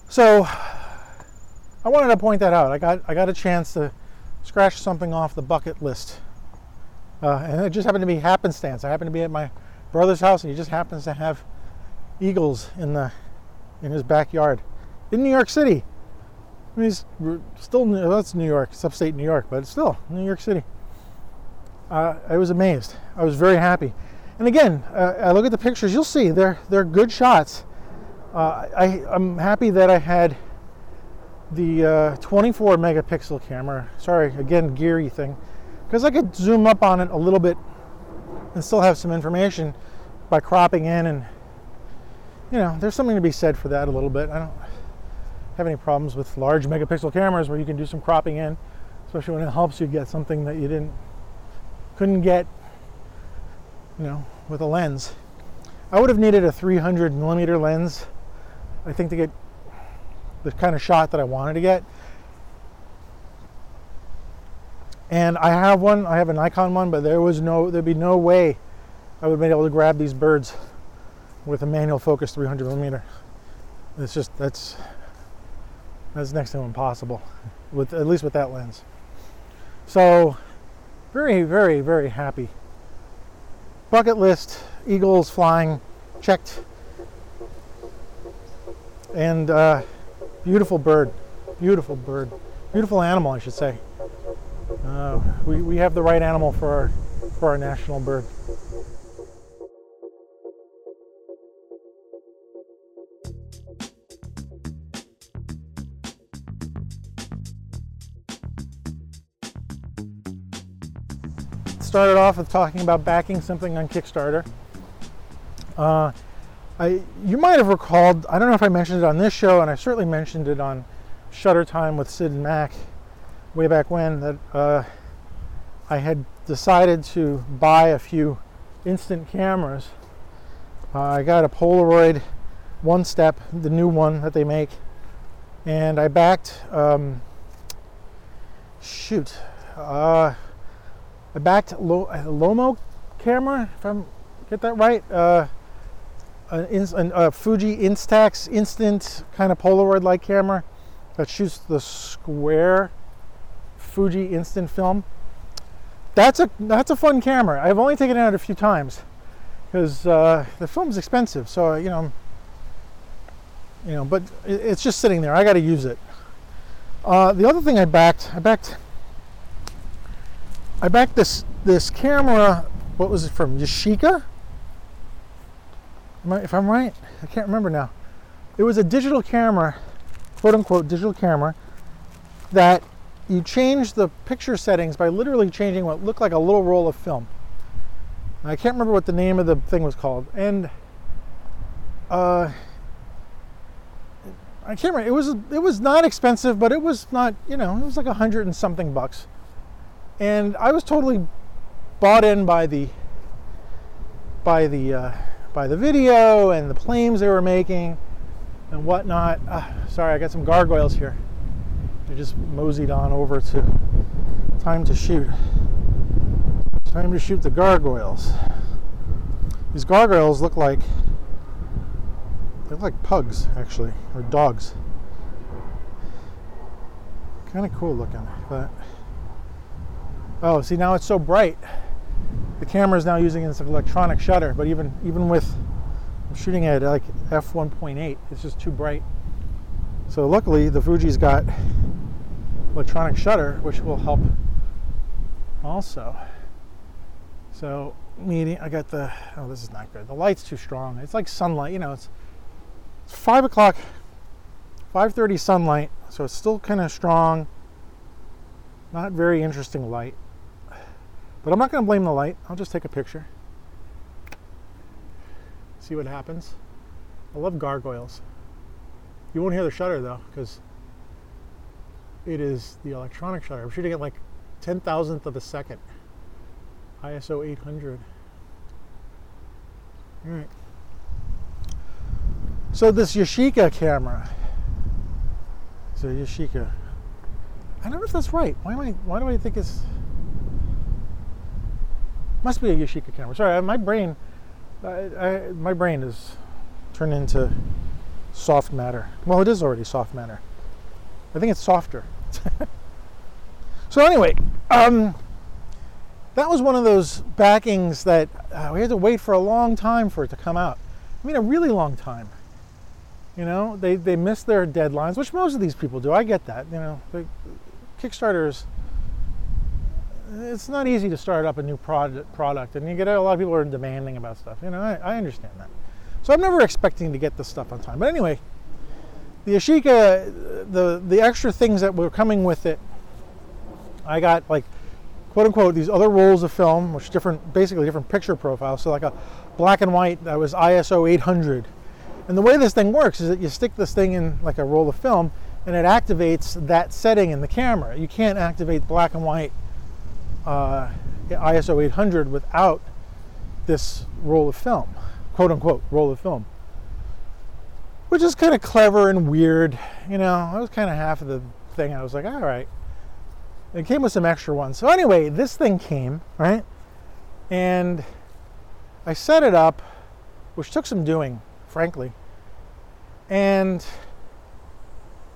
So I wanted to point that out. I got I got a chance to scratch something off the bucket list, uh, and it just happened to be happenstance. I happened to be at my brother's house, and he just happens to have eagles in the in his backyard in New York City. I mean, he's still that's New York, it's upstate New York, but it's still New York City. Uh, I was amazed. I was very happy. And again, uh, I look at the pictures. You'll see they're they're good shots. Uh, I I'm happy that I had the uh, 24 megapixel camera. Sorry, again, geary thing, because I could zoom up on it a little bit and still have some information by cropping in and you know, there's something to be said for that a little bit. I don't have any problems with large megapixel cameras where you can do some cropping in, especially when it helps you get something that you didn't couldn't get, you know, with a lens. I would have needed a 300 millimeter lens, I think, to get the kind of shot that I wanted to get. And I have one. I have a Nikon one, but there was no, there'd be no way I would be able to grab these birds with a manual focus 300 millimeter. It's just that's that's next to impossible, with at least with that lens. So, very, very, very happy. Bucket list, eagles flying, checked, and uh, beautiful bird, beautiful bird, beautiful animal, I should say. Uh, we, we have the right animal for our for our national bird. started off with talking about backing something on Kickstarter. Uh, I, you might have recalled, I don't know if I mentioned it on this show, and I certainly mentioned it on Shutter Time with Sid and Mac way back when, that uh, I had decided to buy a few instant cameras. Uh, I got a Polaroid One Step, the new one that they make, and I backed, um, shoot, uh, I backed Lo- Lomo camera, if I get that right. Uh, a Fuji Instax instant kind of Polaroid-like camera that shoots the square Fuji instant film. That's a that's a fun camera. I've only taken it out a few times because uh, the film's expensive. So you know, you know, but it's just sitting there. I got to use it. Uh, the other thing I backed, I backed I backed this this camera. What was it from? Yashica. If I'm right, I can't remember now. It was a digital camera, quote unquote digital camera, that you change the picture settings by literally changing what looked like a little roll of film. I can't remember what the name of the thing was called, and uh, I can't remember. It was it was not expensive, but it was not you know it was like a hundred and something bucks and I was totally bought in by the by the uh, by the video and the claims they were making and whatnot. Uh, sorry, I got some gargoyles here. I just moseyed on over to time to shoot. Time to shoot the gargoyles. These gargoyles look like they look like pugs actually, or dogs. Kind of cool looking, but Oh, see now it's so bright. The camera is now using this electronic shutter, but even even with I'm shooting at like f1.8, it's just too bright. So luckily the Fuji's got electronic shutter, which will help also. So meeting, I got the oh this is not good. The light's too strong. It's like sunlight, you know. It's, it's five o'clock, 5:30 sunlight, so it's still kind of strong. Not very interesting light. But I'm not going to blame the light. I'll just take a picture. See what happens. I love gargoyles. You won't hear the shutter though, because it is the electronic shutter. I'm shooting at like 10 thousandth of a second. ISO 800. All right. So this Yashica camera. So Yashica. I don't know if that's right. Why am I? Why do I think it's Must be a Yashica camera. Sorry, my brain, I, I, my brain is turned into soft matter. Well, it is already soft matter. I think it's softer. so anyway, um, that was one of those backings that uh, we had to wait for a long time for it to come out. I mean, a really long time. You know, they, they missed their deadlines, which most of these people do. I get that. You know, the Kickstarters, it's not easy to start up a new product, product, and you get a lot of people are demanding about stuff. You know, I, I understand that. So I'm never expecting to get this stuff on time. But anyway, the Yashica, the the extra things that were coming with it, I got like quote unquote these other rolls of film, which different, basically different picture profiles. So like a black and white that was ISO 800. And the way this thing works is that you stick this thing in like a roll of film, and it activates that setting in the camera. You can't activate black and white uh, ISO 800 without this roll of film, quote unquote roll of film, which is kind of clever and weird. You know, that was kind of half of the thing. I was like, all right. It came with some extra ones. So anyway, this thing came, right? And I set it up, which took some doing, frankly. And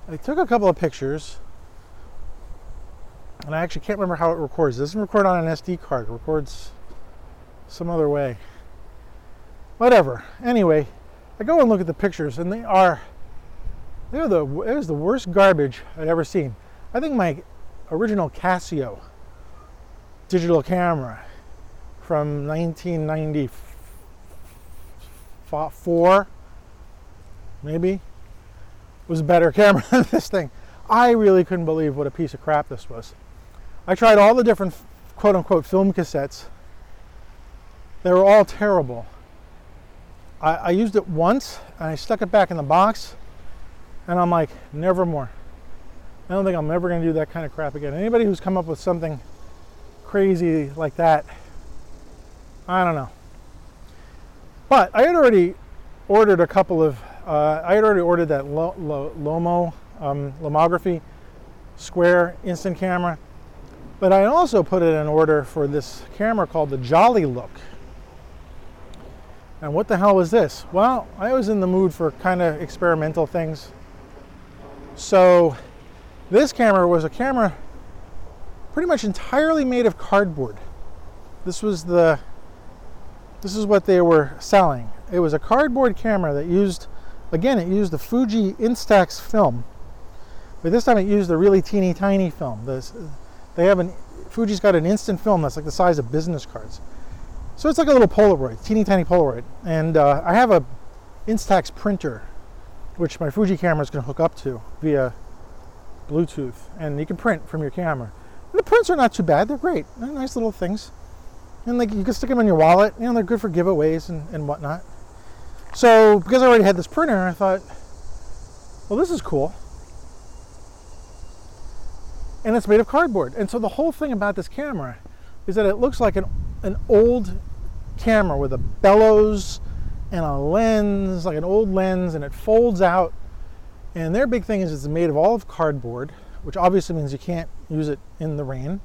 I took a couple of pictures. And I actually can't remember how it records. It doesn't record on an SD card, it records some other way. Whatever. Anyway, I go and look at the pictures, and they are they're the it was the worst garbage I'd ever seen. I think my original Casio digital camera from 1994, maybe, was a better camera than this thing. I really couldn't believe what a piece of crap this was. I tried all the different quote unquote film cassettes. They were all terrible. I, I used it once and I stuck it back in the box and I'm like, never more. I don't think I'm ever going to do that kind of crap again. Anybody who's come up with something crazy like that, I don't know. But I had already ordered a couple of, uh, I had already ordered that Lomo um, Lomography square instant camera. But I also put it in order for this camera called the Jolly Look. And what the hell was this? Well, I was in the mood for kind of experimental things. So this camera was a camera pretty much entirely made of cardboard. This was the this is what they were selling. It was a cardboard camera that used again it used the Fuji Instax film. But this time it used a really teeny tiny film. This, they have an Fuji's got an instant film that's like the size of business cards. So it's like a little Polaroid, teeny tiny Polaroid. And uh, I have a Instax printer, which my Fuji camera is going to hook up to via Bluetooth, and you can print from your camera. And the prints are not too bad; they're great. They're nice little things, and like you can stick them in your wallet. You know, they're good for giveaways and, and whatnot. So because I already had this printer, I thought, well, this is cool. And it's made of cardboard. And so the whole thing about this camera is that it looks like an, an old camera with a bellows and a lens, like an old lens, and it folds out and their big thing is it's made of all of cardboard, which obviously means you can't use it in the rain.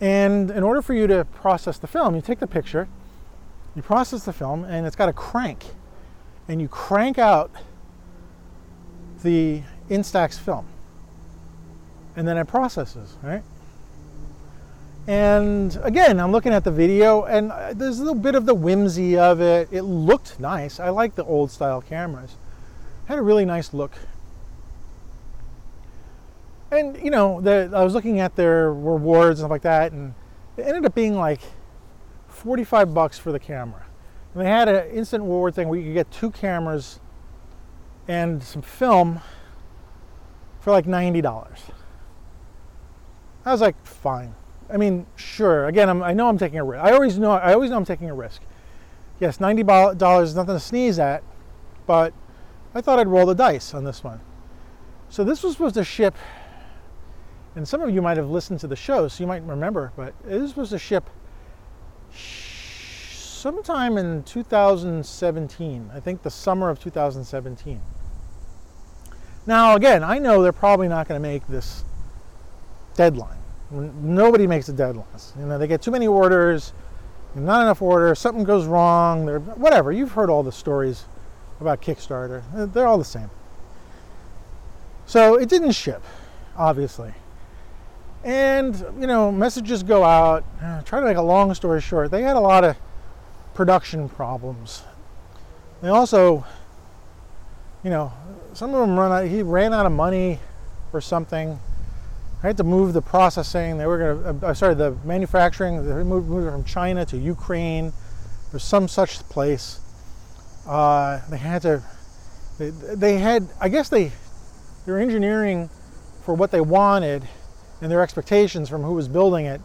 And in order for you to process the film, you take the picture, you process the film, and it's got a crank. And you crank out the Instax film. And then it processes, right? And again, I'm looking at the video, and uh, there's a little bit of the whimsy of it. It looked nice. I like the old style cameras had a really nice look. And you know, the, I was looking at their rewards and stuff like that, and it ended up being like 45 bucks for the camera. And they had an instant reward thing where you could get two cameras and some film for like $90. I was like, fine. I mean, sure. Again, I'm, i know I'm taking a risk. I always know. I always know I'm taking a risk. Yes, ninety dollars is nothing to sneeze at, but I thought I'd roll the dice on this one. So this was supposed to ship, and some of you might have listened to the show, so you might remember, but it was supposed to ship sometime in 2017. I think the summer of 2017. Now, again, I know they're probably not going to make this deadline. Nobody makes the deadlines. You know, they get too many orders, not enough order, something goes wrong, there, whatever. You've heard all the stories about Kickstarter. They're all the same. So it didn't ship, obviously. And, you know, messages go out. Uh, try to make a long story short, they had a lot of production problems. They also, you know, some of them run out, he ran out of money or something. I had to move the processing. They were going to, uh, sorry, the manufacturing, they moved, moved from China to Ukraine or some such place. Uh, they had to, they, they had, I guess they, their engineering for what they wanted and their expectations from who was building it,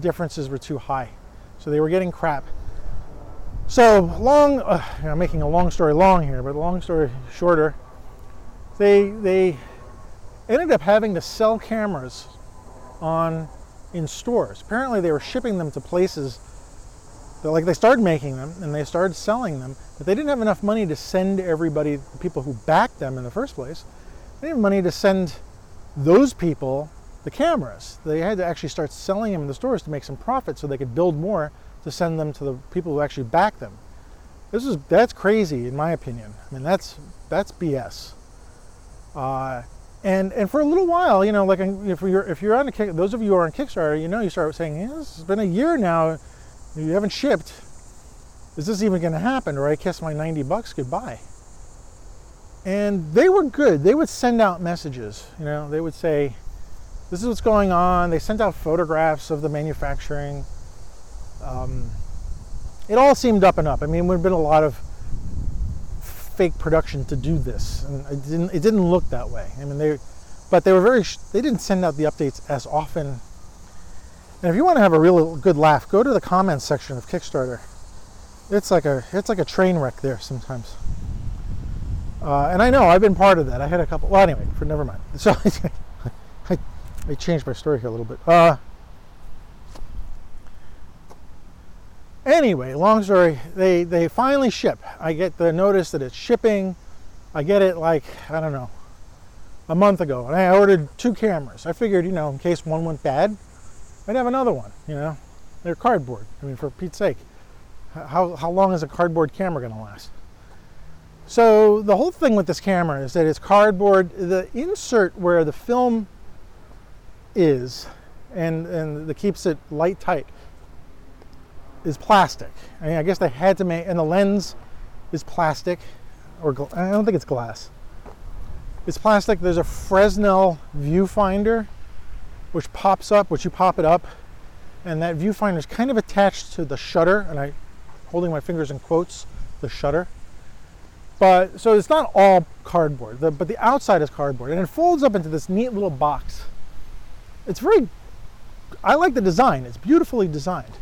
differences were too high. So they were getting crap. So long, uh, I'm making a long story long here, but long story shorter, they they ended up having to sell cameras on in stores. Apparently, they were shipping them to places that, like, they started making them and they started selling them, but they didn't have enough money to send everybody, the people who backed them in the first place, they didn't have money to send those people the cameras. They had to actually start selling them in the stores to make some profit so they could build more to send them to the people who actually backed them. This is that's crazy in my opinion. I mean that's that's BS. Uh, and and for a little while, you know, like if you're if you're on kick, those of you who are on Kickstarter, you know, you start saying, yeah, "This has been a year now. You haven't shipped. Is this even going to happen?" Or I kiss my 90 bucks goodbye. And they were good. They would send out messages. You know, they would say, this is what's going on. They sent out photographs of the manufacturing. Um, it all seemed up and up. I mean, there been a lot of fake production to do this, and it didn't. It didn't look that way. I mean, they, but they were very. They didn't send out the updates as often. And if you want to have a real good laugh, go to the comments section of Kickstarter. It's like a it's like a train wreck there sometimes. Uh, and I know I've been part of that. I had a couple. Well, anyway, for never mind. So I I changed my story here a little bit. Uh, anyway, long story. They they finally ship. I get the notice that it's shipping. I get it like I don't know a month ago, and I ordered two cameras. I figured, you know, in case one went bad, I'd have another one. You know, they're cardboard. I mean, for Pete's sake, how how long is a cardboard camera going to last? So the whole thing with this camera is that it's cardboard. The insert where the film is, and, and that keeps it light tight, is plastic. I mean, I guess they had to make, and the lens is plastic, or I don't think it's glass. It's plastic. There's a Fresnel viewfinder, which pops up, which you pop it up, and that viewfinder is kind of attached to the shutter, and I, holding my fingers in quotes, the shutter. But so it's not all cardboard, the, but the outside is cardboard, and it folds up into this neat little box it's very, I like the design. It's beautifully designed.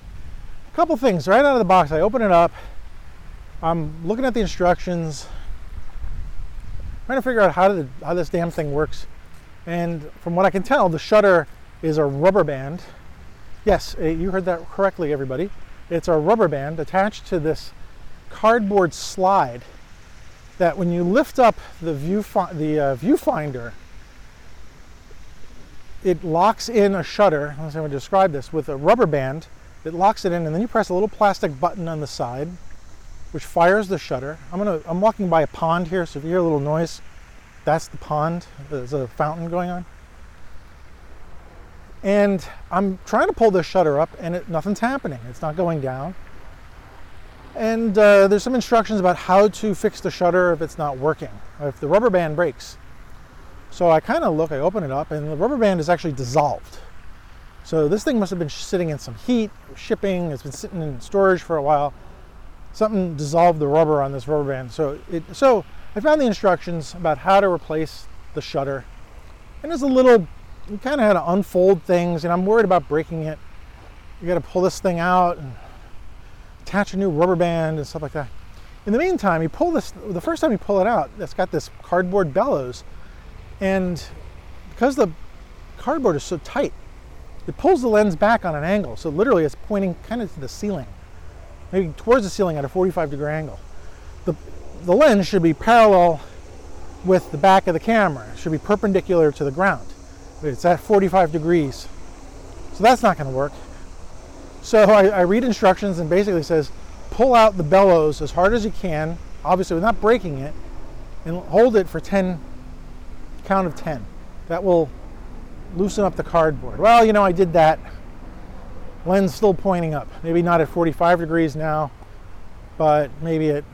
Couple things right out of the box. I open it up. I'm looking at the instructions, trying to figure out how, to, how this damn thing works. And from what I can tell, the shutter is a rubber band. Yes, eh, you heard that correctly, everybody. It's a rubber band attached to this cardboard slide that when you lift up the, the uh, viewfinder it locks in a shutter. See how to describe this with a rubber band. It locks it in, and then you press a little plastic button on the side, which fires the shutter. I'm gonna. I'm walking by a pond here, so if you hear a little noise, that's the pond. There's a fountain going on. And I'm trying to pull this shutter up, and it, nothing's happening. It's not going down. And uh, there's some instructions about how to fix the shutter if it's not working, if the rubber band breaks. So I kind of look, I open it up, and the rubber band is actually dissolved. So this thing must have been sitting in some heat, shipping, it's been sitting in storage for a while. Something dissolved the rubber on this rubber band. So it so I found the instructions about how to replace the shutter. And there's a little you kind of had to unfold things, and I'm worried about breaking it. You got to pull this thing out and attach a new rubber band and stuff like that. In the meantime, you pull this the first time you pull it out, it's got this cardboard bellows and because the cardboard is so tight, it pulls the lens back on an angle. So literally it's pointing kind of to the ceiling, maybe towards the ceiling at a 45 degree angle. The, the lens should be parallel with the back of the camera. It should be perpendicular to the ground. But it's at 45 degrees. So that's not going to work. So I, I read instructions and basically says, pull out the bellows as hard as you can, obviously without breaking it, and hold it for 10, count of 10. That will loosen up the cardboard. Well, you know, I did that. Lens still pointing up. Maybe not at 45 degrees now, but maybe at,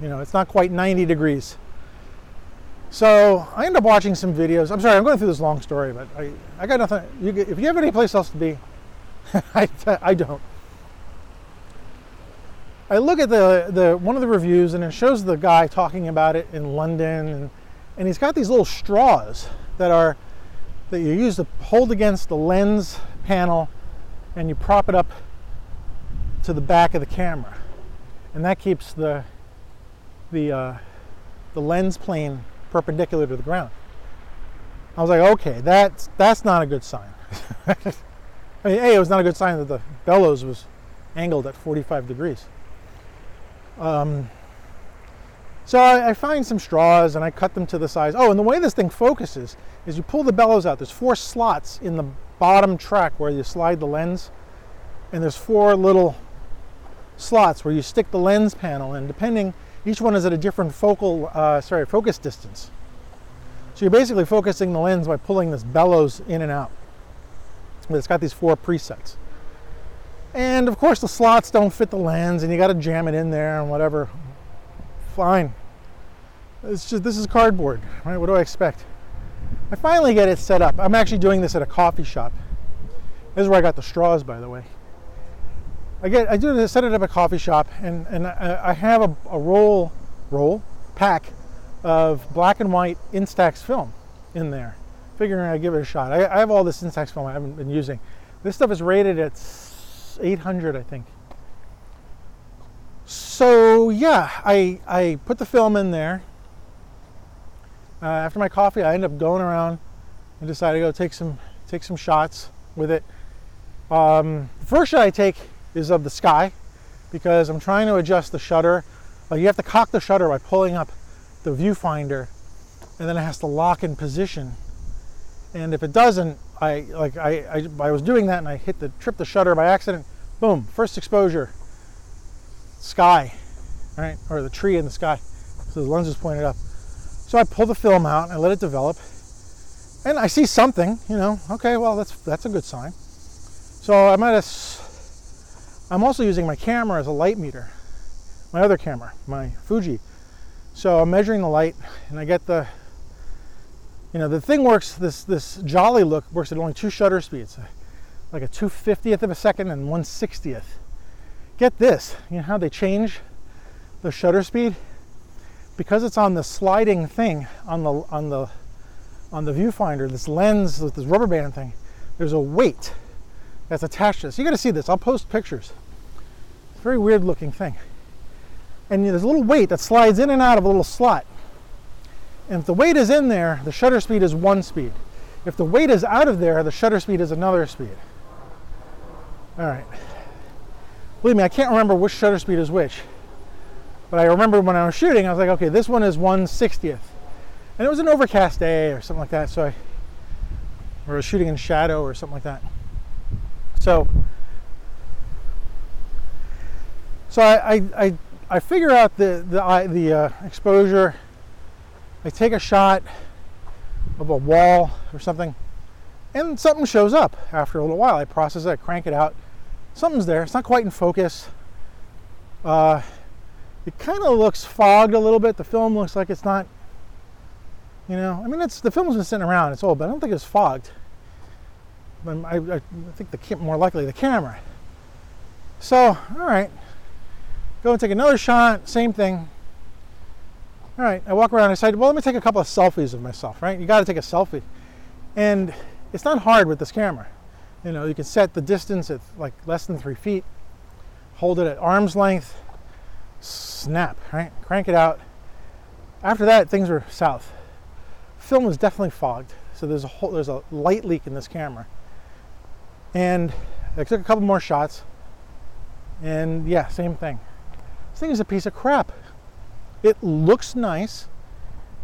you know, it's not quite 90 degrees. So I end up watching some videos. I'm sorry, I'm going through this long story, but I, I got nothing. You, if you have any place else to be, I, I don't. I look at the, the one of the reviews and it shows the guy talking about it in London and, and he's got these little straws that are that you use to hold against the lens panel and you prop it up to the back of the camera and that keeps the the uh, the lens plane perpendicular to the ground. I was like, okay, that's that's not a good sign. I mean, a it was not a good sign that the bellows was angled at 45 degrees. Um, so I, I, find some straws and I cut them to the size. Oh, and the way this thing focuses is you pull the bellows out. There's four slots in the bottom track where you slide the lens, and there's four little slots where you stick the lens panel in. Depending, each one is at a different focal, uh, sorry, focus distance. So you're basically focusing the lens by pulling this bellows in and out. But it's got these four presets. And of course, the slots don't fit the lens, and you got to jam it in there and whatever. Fine. It's just this is cardboard, right? What do I expect? I finally get it set up. I'm actually doing this at a coffee shop. This is where I got the straws, by the way. I get I do this, set it up at a coffee shop, and and I, have a, a roll roll pack of black and white Instax film in there. Figuring I'd give it a shot. I, I have all this Instax film I haven't been using. This stuff is rated at 800, I think. So yeah, I I put the film in there. Uh, after my coffee, I end up going around and decide to go take some take some shots with it. Um, the first shot I take is of the sky because I'm trying to adjust the shutter. Uh, you have to cock the shutter by pulling up the viewfinder, and then it has to lock in position. And if it doesn't, I like I, I, I was doing that and I hit the trip the shutter by accident. Boom! First exposure. Sky, right, or the tree in the sky. So the lens is pointed up. So I pull the film out and I let it develop, and I see something. You know, okay, well that's that's a good sign. So I'm at a. I'm also using my camera as a light meter, my other camera, my Fuji. So I'm measuring the light, and I get the you know, the thing works, this, this Jolly look works at only two shutter speeds, like a 250th of a second and 160th. Get this, you know how they change the shutter speed? Because it's on the sliding thing on the, on the, on the viewfinder, this lens with this rubber band thing, there's a weight that's attached to this. You gotta see this, I'll post pictures. It's a very weird looking thing. And there's a little weight that slides in and out of a little slot. And if the weight is in there, the shutter speed is one speed. If the weight is out of there, the shutter speed is another speed. All right. Believe me, I can't remember which shutter speed is which. But I remember when I was shooting, I was like, okay, this one is 160th. And it was an overcast day or something like that, so I or I was shooting in shadow or something like that. So so I I, I, I figure out the the, the uh, exposure I take a shot of a wall or something, and something shows up after a little while. I process it, I crank it out. Something's there. It's not quite in focus. Uh, it kind of looks fogged a little bit. The film looks like it's not, you know, I mean, it's the film's been sitting around. It's old, but I don't think it's fogged. Um, I, I, I think the more likely the camera. So, all right, go and take another shot. Same thing. All right, I walk around. I decide, well, let me take a couple of selfies of myself, right? You got to take a selfie. And it's not hard with this camera. You know, you can set the distance at like less than three feet, hold it at arm's length, snap, right? Crank it out. After that, things were south. Film was definitely fogged, so there's a whole, there's a light leak in this camera. And I took a couple more shots, and yeah, same thing. This thing is a piece of crap. It looks nice.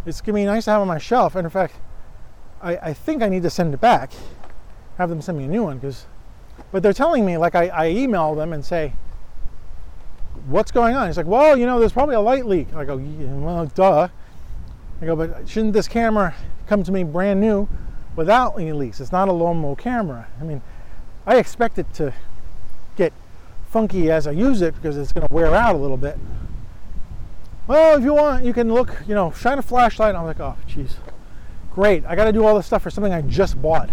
It's gonna be nice to have on my shelf. And in fact, I, I think I need to send it back. Have them send me a new one because But they're telling me, like, I, I email them and say, what's going on? He's like, well, you know, there's probably a light leak. I go, well, duh. I go, but shouldn't this camera come to me brand new without any leaks? It's not a Lomo camera. I mean, I expect it to get funky as I use it because it's going to wear out a little bit. Well, if you want, you can look, you know, shine a flashlight. I'm like, oh, jeez, great. I got to do all this stuff for something I just bought.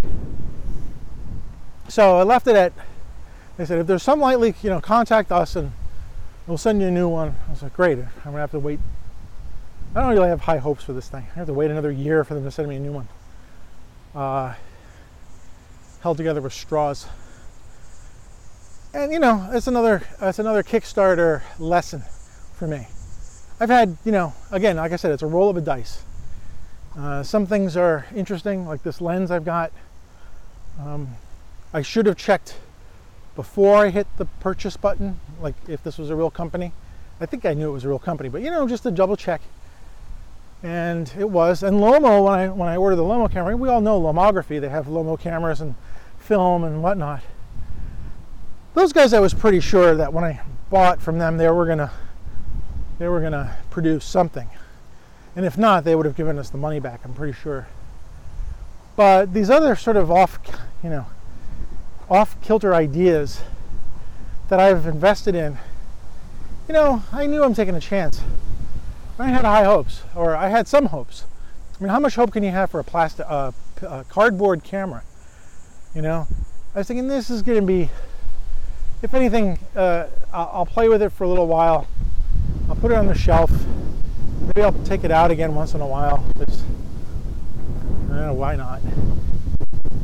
So I left it at. They said if there's some light leak, you know, contact us and we'll send you a new one. I was like, great. I'm gonna have to wait. I don't really have high hopes for this thing. I have to wait another year for them to send me a new one. Uh, held together with straws. And you know, it's another it's another Kickstarter lesson for me. I've had, you know, again, like I said, it's a roll of a dice. Uh, some things are interesting, like this lens I've got. Um, I should have checked before I hit the purchase button, like if this was a real company. I think I knew it was a real company, but you know, just to double check. And it was. And Lomo, when I when I ordered the Lomo camera, we all know Lomography. They have Lomo cameras and film and whatnot. Those guys, I was pretty sure that when I bought from them, they were gonna they were gonna produce something. And if not, they would have given us the money back. I'm pretty sure. But these other sort of off, you know, off kilter ideas that I've invested in, you know, I knew I'm taking a chance. I had high hopes, or I had some hopes. I mean, how much hope can you have for a plastic, uh, a cardboard camera? You know, I was thinking this is going to be, if anything, uh, I'll, play with it for a little while. I'll put it on the shelf. Maybe I'll take it out again once in a while. Just, uh, why not?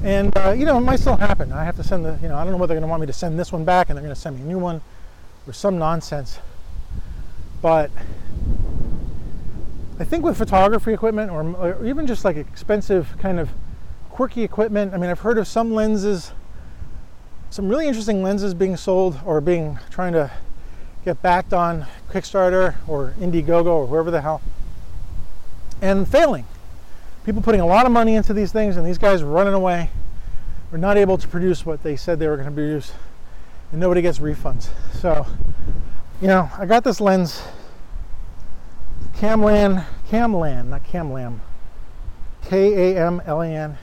And uh, you know, it might still happen. I have to send the, you know, I don't know whether they're going to want me to send this one back and they're going to send me a new one or some nonsense. But I think with photography equipment or, or even just like expensive kind of quirky equipment, I mean, I've heard of some lenses, some really interesting lenses being sold or being trying to get backed on Kickstarter or Indiegogo or whoever the hell, and failing people putting a lot of money into these things and these guys running away were not able to produce what they said they were going to produce and nobody gets refunds. So you know i got this lens. Kamlan Kamlan not camlam k-a-m-l-a-n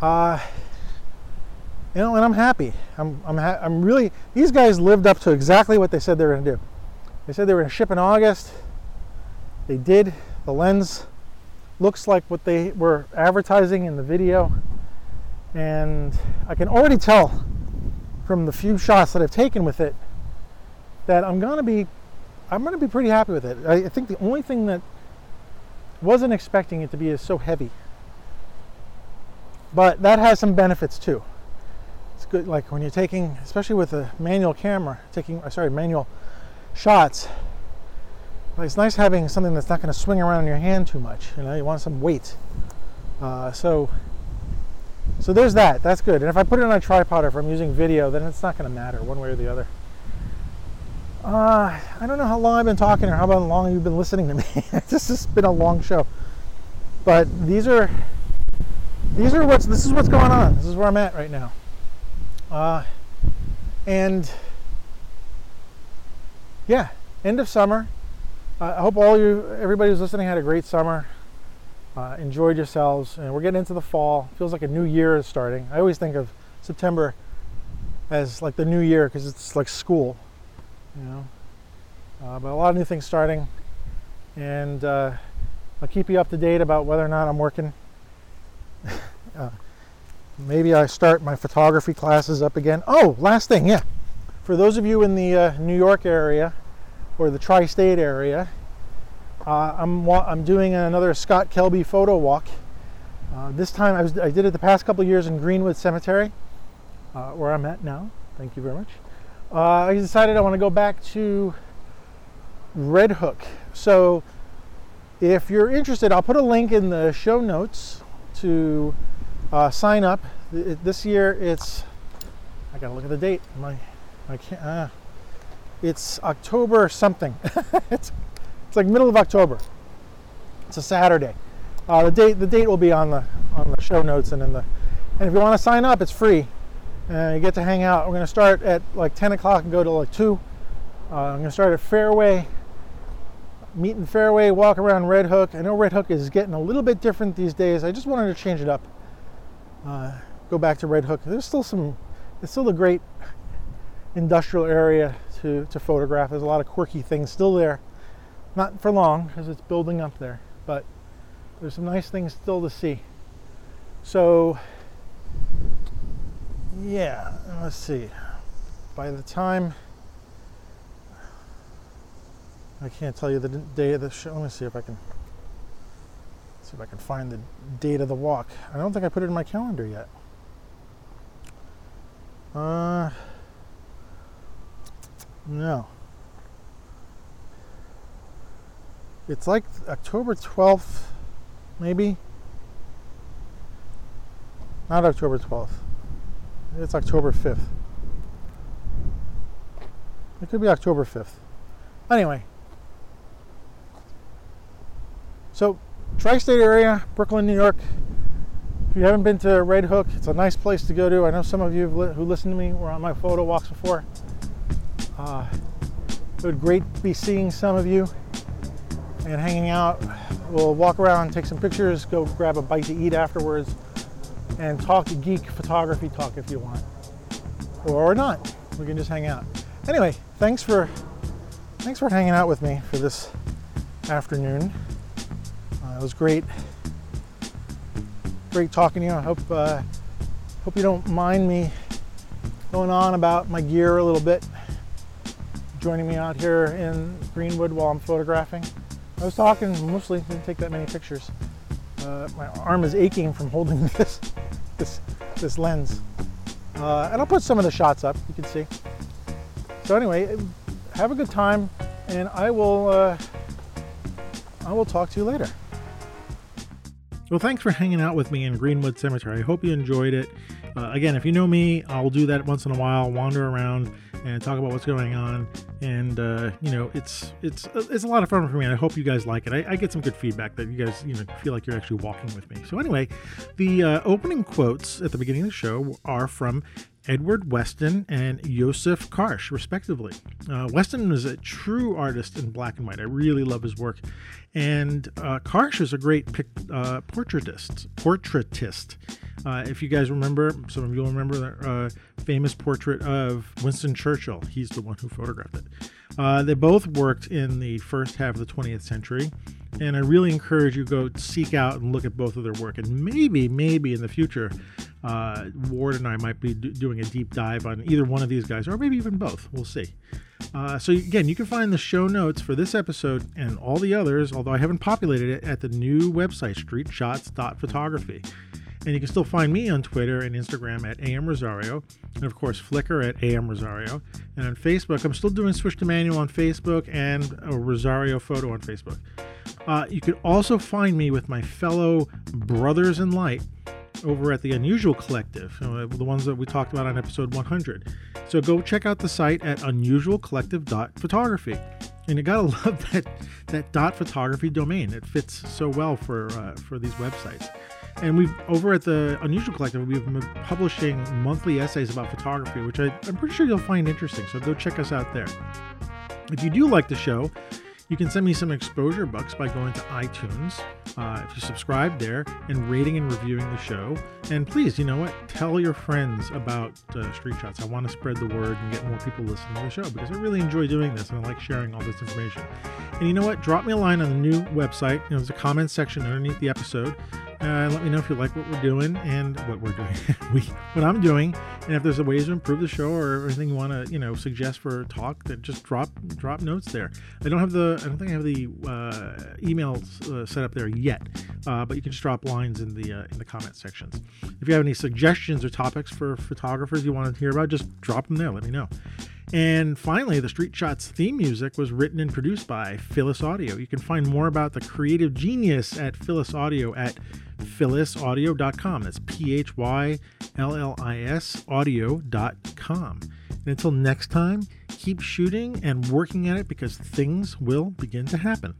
uh you know and i'm happy. I'm i'm, ha- I'm really these guys lived up to exactly what they said they were going to do. They said they were going to ship in august. They did. The lens looks like what they were advertising in the video. And I can already tell from the few shots that I've taken with it that I'm gonna be I'm gonna be pretty happy with it. I think the only thing that wasn't expecting it to be is so heavy. But that has some benefits too. It's good like when you're taking especially with a manual camera, taking uh, sorry, manual shots, it's nice having something that's not going to swing around in your hand too much. You know, you want some weight. Uh, so, so there's that. That's good. And if I put it on a tripod or if I'm using video, then it's not going to matter one way or the other. Uh, I don't know how long I've been talking or how long you've been listening to me. this has been a long show, but these are these are what's this is what's going on. This is where I'm at right now. Uh, and yeah, end of summer I hope all you, everybody who's listening, had a great summer. Uh, enjoyed yourselves, and we're getting into the fall. Feels like a new year is starting. I always think of September as like the new year because it's like school, you know. Uh, but a lot of new things starting, and uh, I'll keep you up to date about whether or not I'm working. Uh, maybe I start my photography classes up again. Oh, last thing, yeah. For those of you in the uh, New York area or the tri-state area. Uh, I'm, I'm doing another Scott Kelby photo walk. Uh, this time I, was, I did it the past couple years in Greenwood Cemetery, uh, where I'm at now. Thank you very much. Uh, I decided I want to go back to Red Hook. So if you're interested, I'll put a link in the show notes to uh, sign up. This year it's, I gotta look at the date. My, can't, uh, it's October something. it's, it's like middle of October. It's a Saturday. Uh, the date the date will be on the on the show notes and in the and if you want to sign up, it's free. and you get to hang out. We're going to start at like 10 o'clock and go to like 2. Uh, I'm going to start at Fairway, meet in Fairway, walk around Red Hook. I know Red Hook is getting a little bit different these days. I just wanted to change it up. Uh, go back to Red Hook. There's still some, it's still a great industrial area to, to photograph. There's a lot of quirky things still there. Not for long because it's building up there, but there's some nice things still to see. So, yeah, let's see. By the time I can't tell you the day of the show. Let me see if I can see if I can find the date of the walk. I don't think I put it in my calendar yet. Uh, no. It's like October 12th, maybe. Not October 12th. It's October 5th. It could be October 5th. Anyway. So, tri state area, Brooklyn, New York. If you haven't been to Red Hook, it's a nice place to go to. I know some of you who listen to me were on my photo walks before. Uh, it would be great to be seeing some of you and hanging out. We'll walk around, take some pictures, go grab a bite to eat afterwards, and talk geek photography talk if you want, or not. We can just hang out. Anyway, thanks for thanks for hanging out with me for this afternoon. Uh, it was great, great talking to you. I hope uh, hope you don't mind me going on about my gear a little bit. Joining me out here in Greenwood while I'm photographing. I was talking mostly, didn't take that many pictures. Uh, my arm is aching from holding this this this lens. Uh, and I'll put some of the shots up, you can see. So anyway, have a good time, and I will uh, I will talk to you later. Well, thanks for hanging out with me in Greenwood Cemetery. I hope you enjoyed it. Uh, again, if you know me, I'll do that once in a while, wander around and talk about what's going on. And uh, you know, it's it's it's a lot of fun for me, and I hope you guys like it. I, I, get some good feedback that you guys you know feel like you're actually walking with me. So anyway, the uh, opening quotes at the beginning of the show are from Edward Weston and Yousuf Karsh, respectively. Uh, Weston is a true artist in black and white. I really love his work. And uh, Karsh is a great pic, uh, portraitist. Portraitist. Uh, if you guys remember, some of you will remember the uh, famous portrait of Winston Churchill. He's the one who photographed it. Uh, they both worked in the first half of the 20th century, and I really encourage you to go seek out and look at both of their work. And maybe, maybe in the future, uh, Ward and I might be do- doing a deep dive on either one of these guys, or maybe even both. We'll see. Uh, so again, you can find the show notes for this episode and all the others, although I haven't populated it, at the new website, streetshots.photography. And you can still find me on Twitter and Instagram at AM Rosario, and of course Flickr at AM Rosario. And on Facebook, I'm still doing Switch to Manual on Facebook and a Rosario photo on Facebook. Uh, you can also find me with my fellow brothers in light over at the Unusual Collective, uh, the ones that we talked about on episode 100. So go check out the site at unusualcollective.photography. And you gotta love that that dot photography domain. It fits so well for uh, for these websites. And we've over at the Unusual Collective, we've been publishing monthly essays about photography, which I, I'm pretty sure you'll find interesting. So go check us out there. If you do like the show, you can send me some exposure bucks by going to iTunes. Uh, if you subscribe there and rating and reviewing the show. And please, you know what? Tell your friends about uh, Street Shots. I want to spread the word and get more people listening to the show because I really enjoy doing this and I like sharing all this information. And you know what? Drop me a line on the new website. You know, there's a comment section underneath the episode. Uh, let me know if you like what we're doing and what we're doing, we, what I'm doing, and if there's a ways to improve the show or anything you want to, you know, suggest for talk. That just drop drop notes there. I don't have the, I don't think I have the uh, emails uh, set up there yet, uh, but you can just drop lines in the uh, in the comment sections. If you have any suggestions or topics for photographers you want to hear about, just drop them there. Let me know. And finally, the Street Shots theme music was written and produced by Phyllis Audio. You can find more about the creative genius at Phyllis Audio at phyllisaudio.com. That's P H Y L L I S audio.com. And until next time, keep shooting and working at it because things will begin to happen.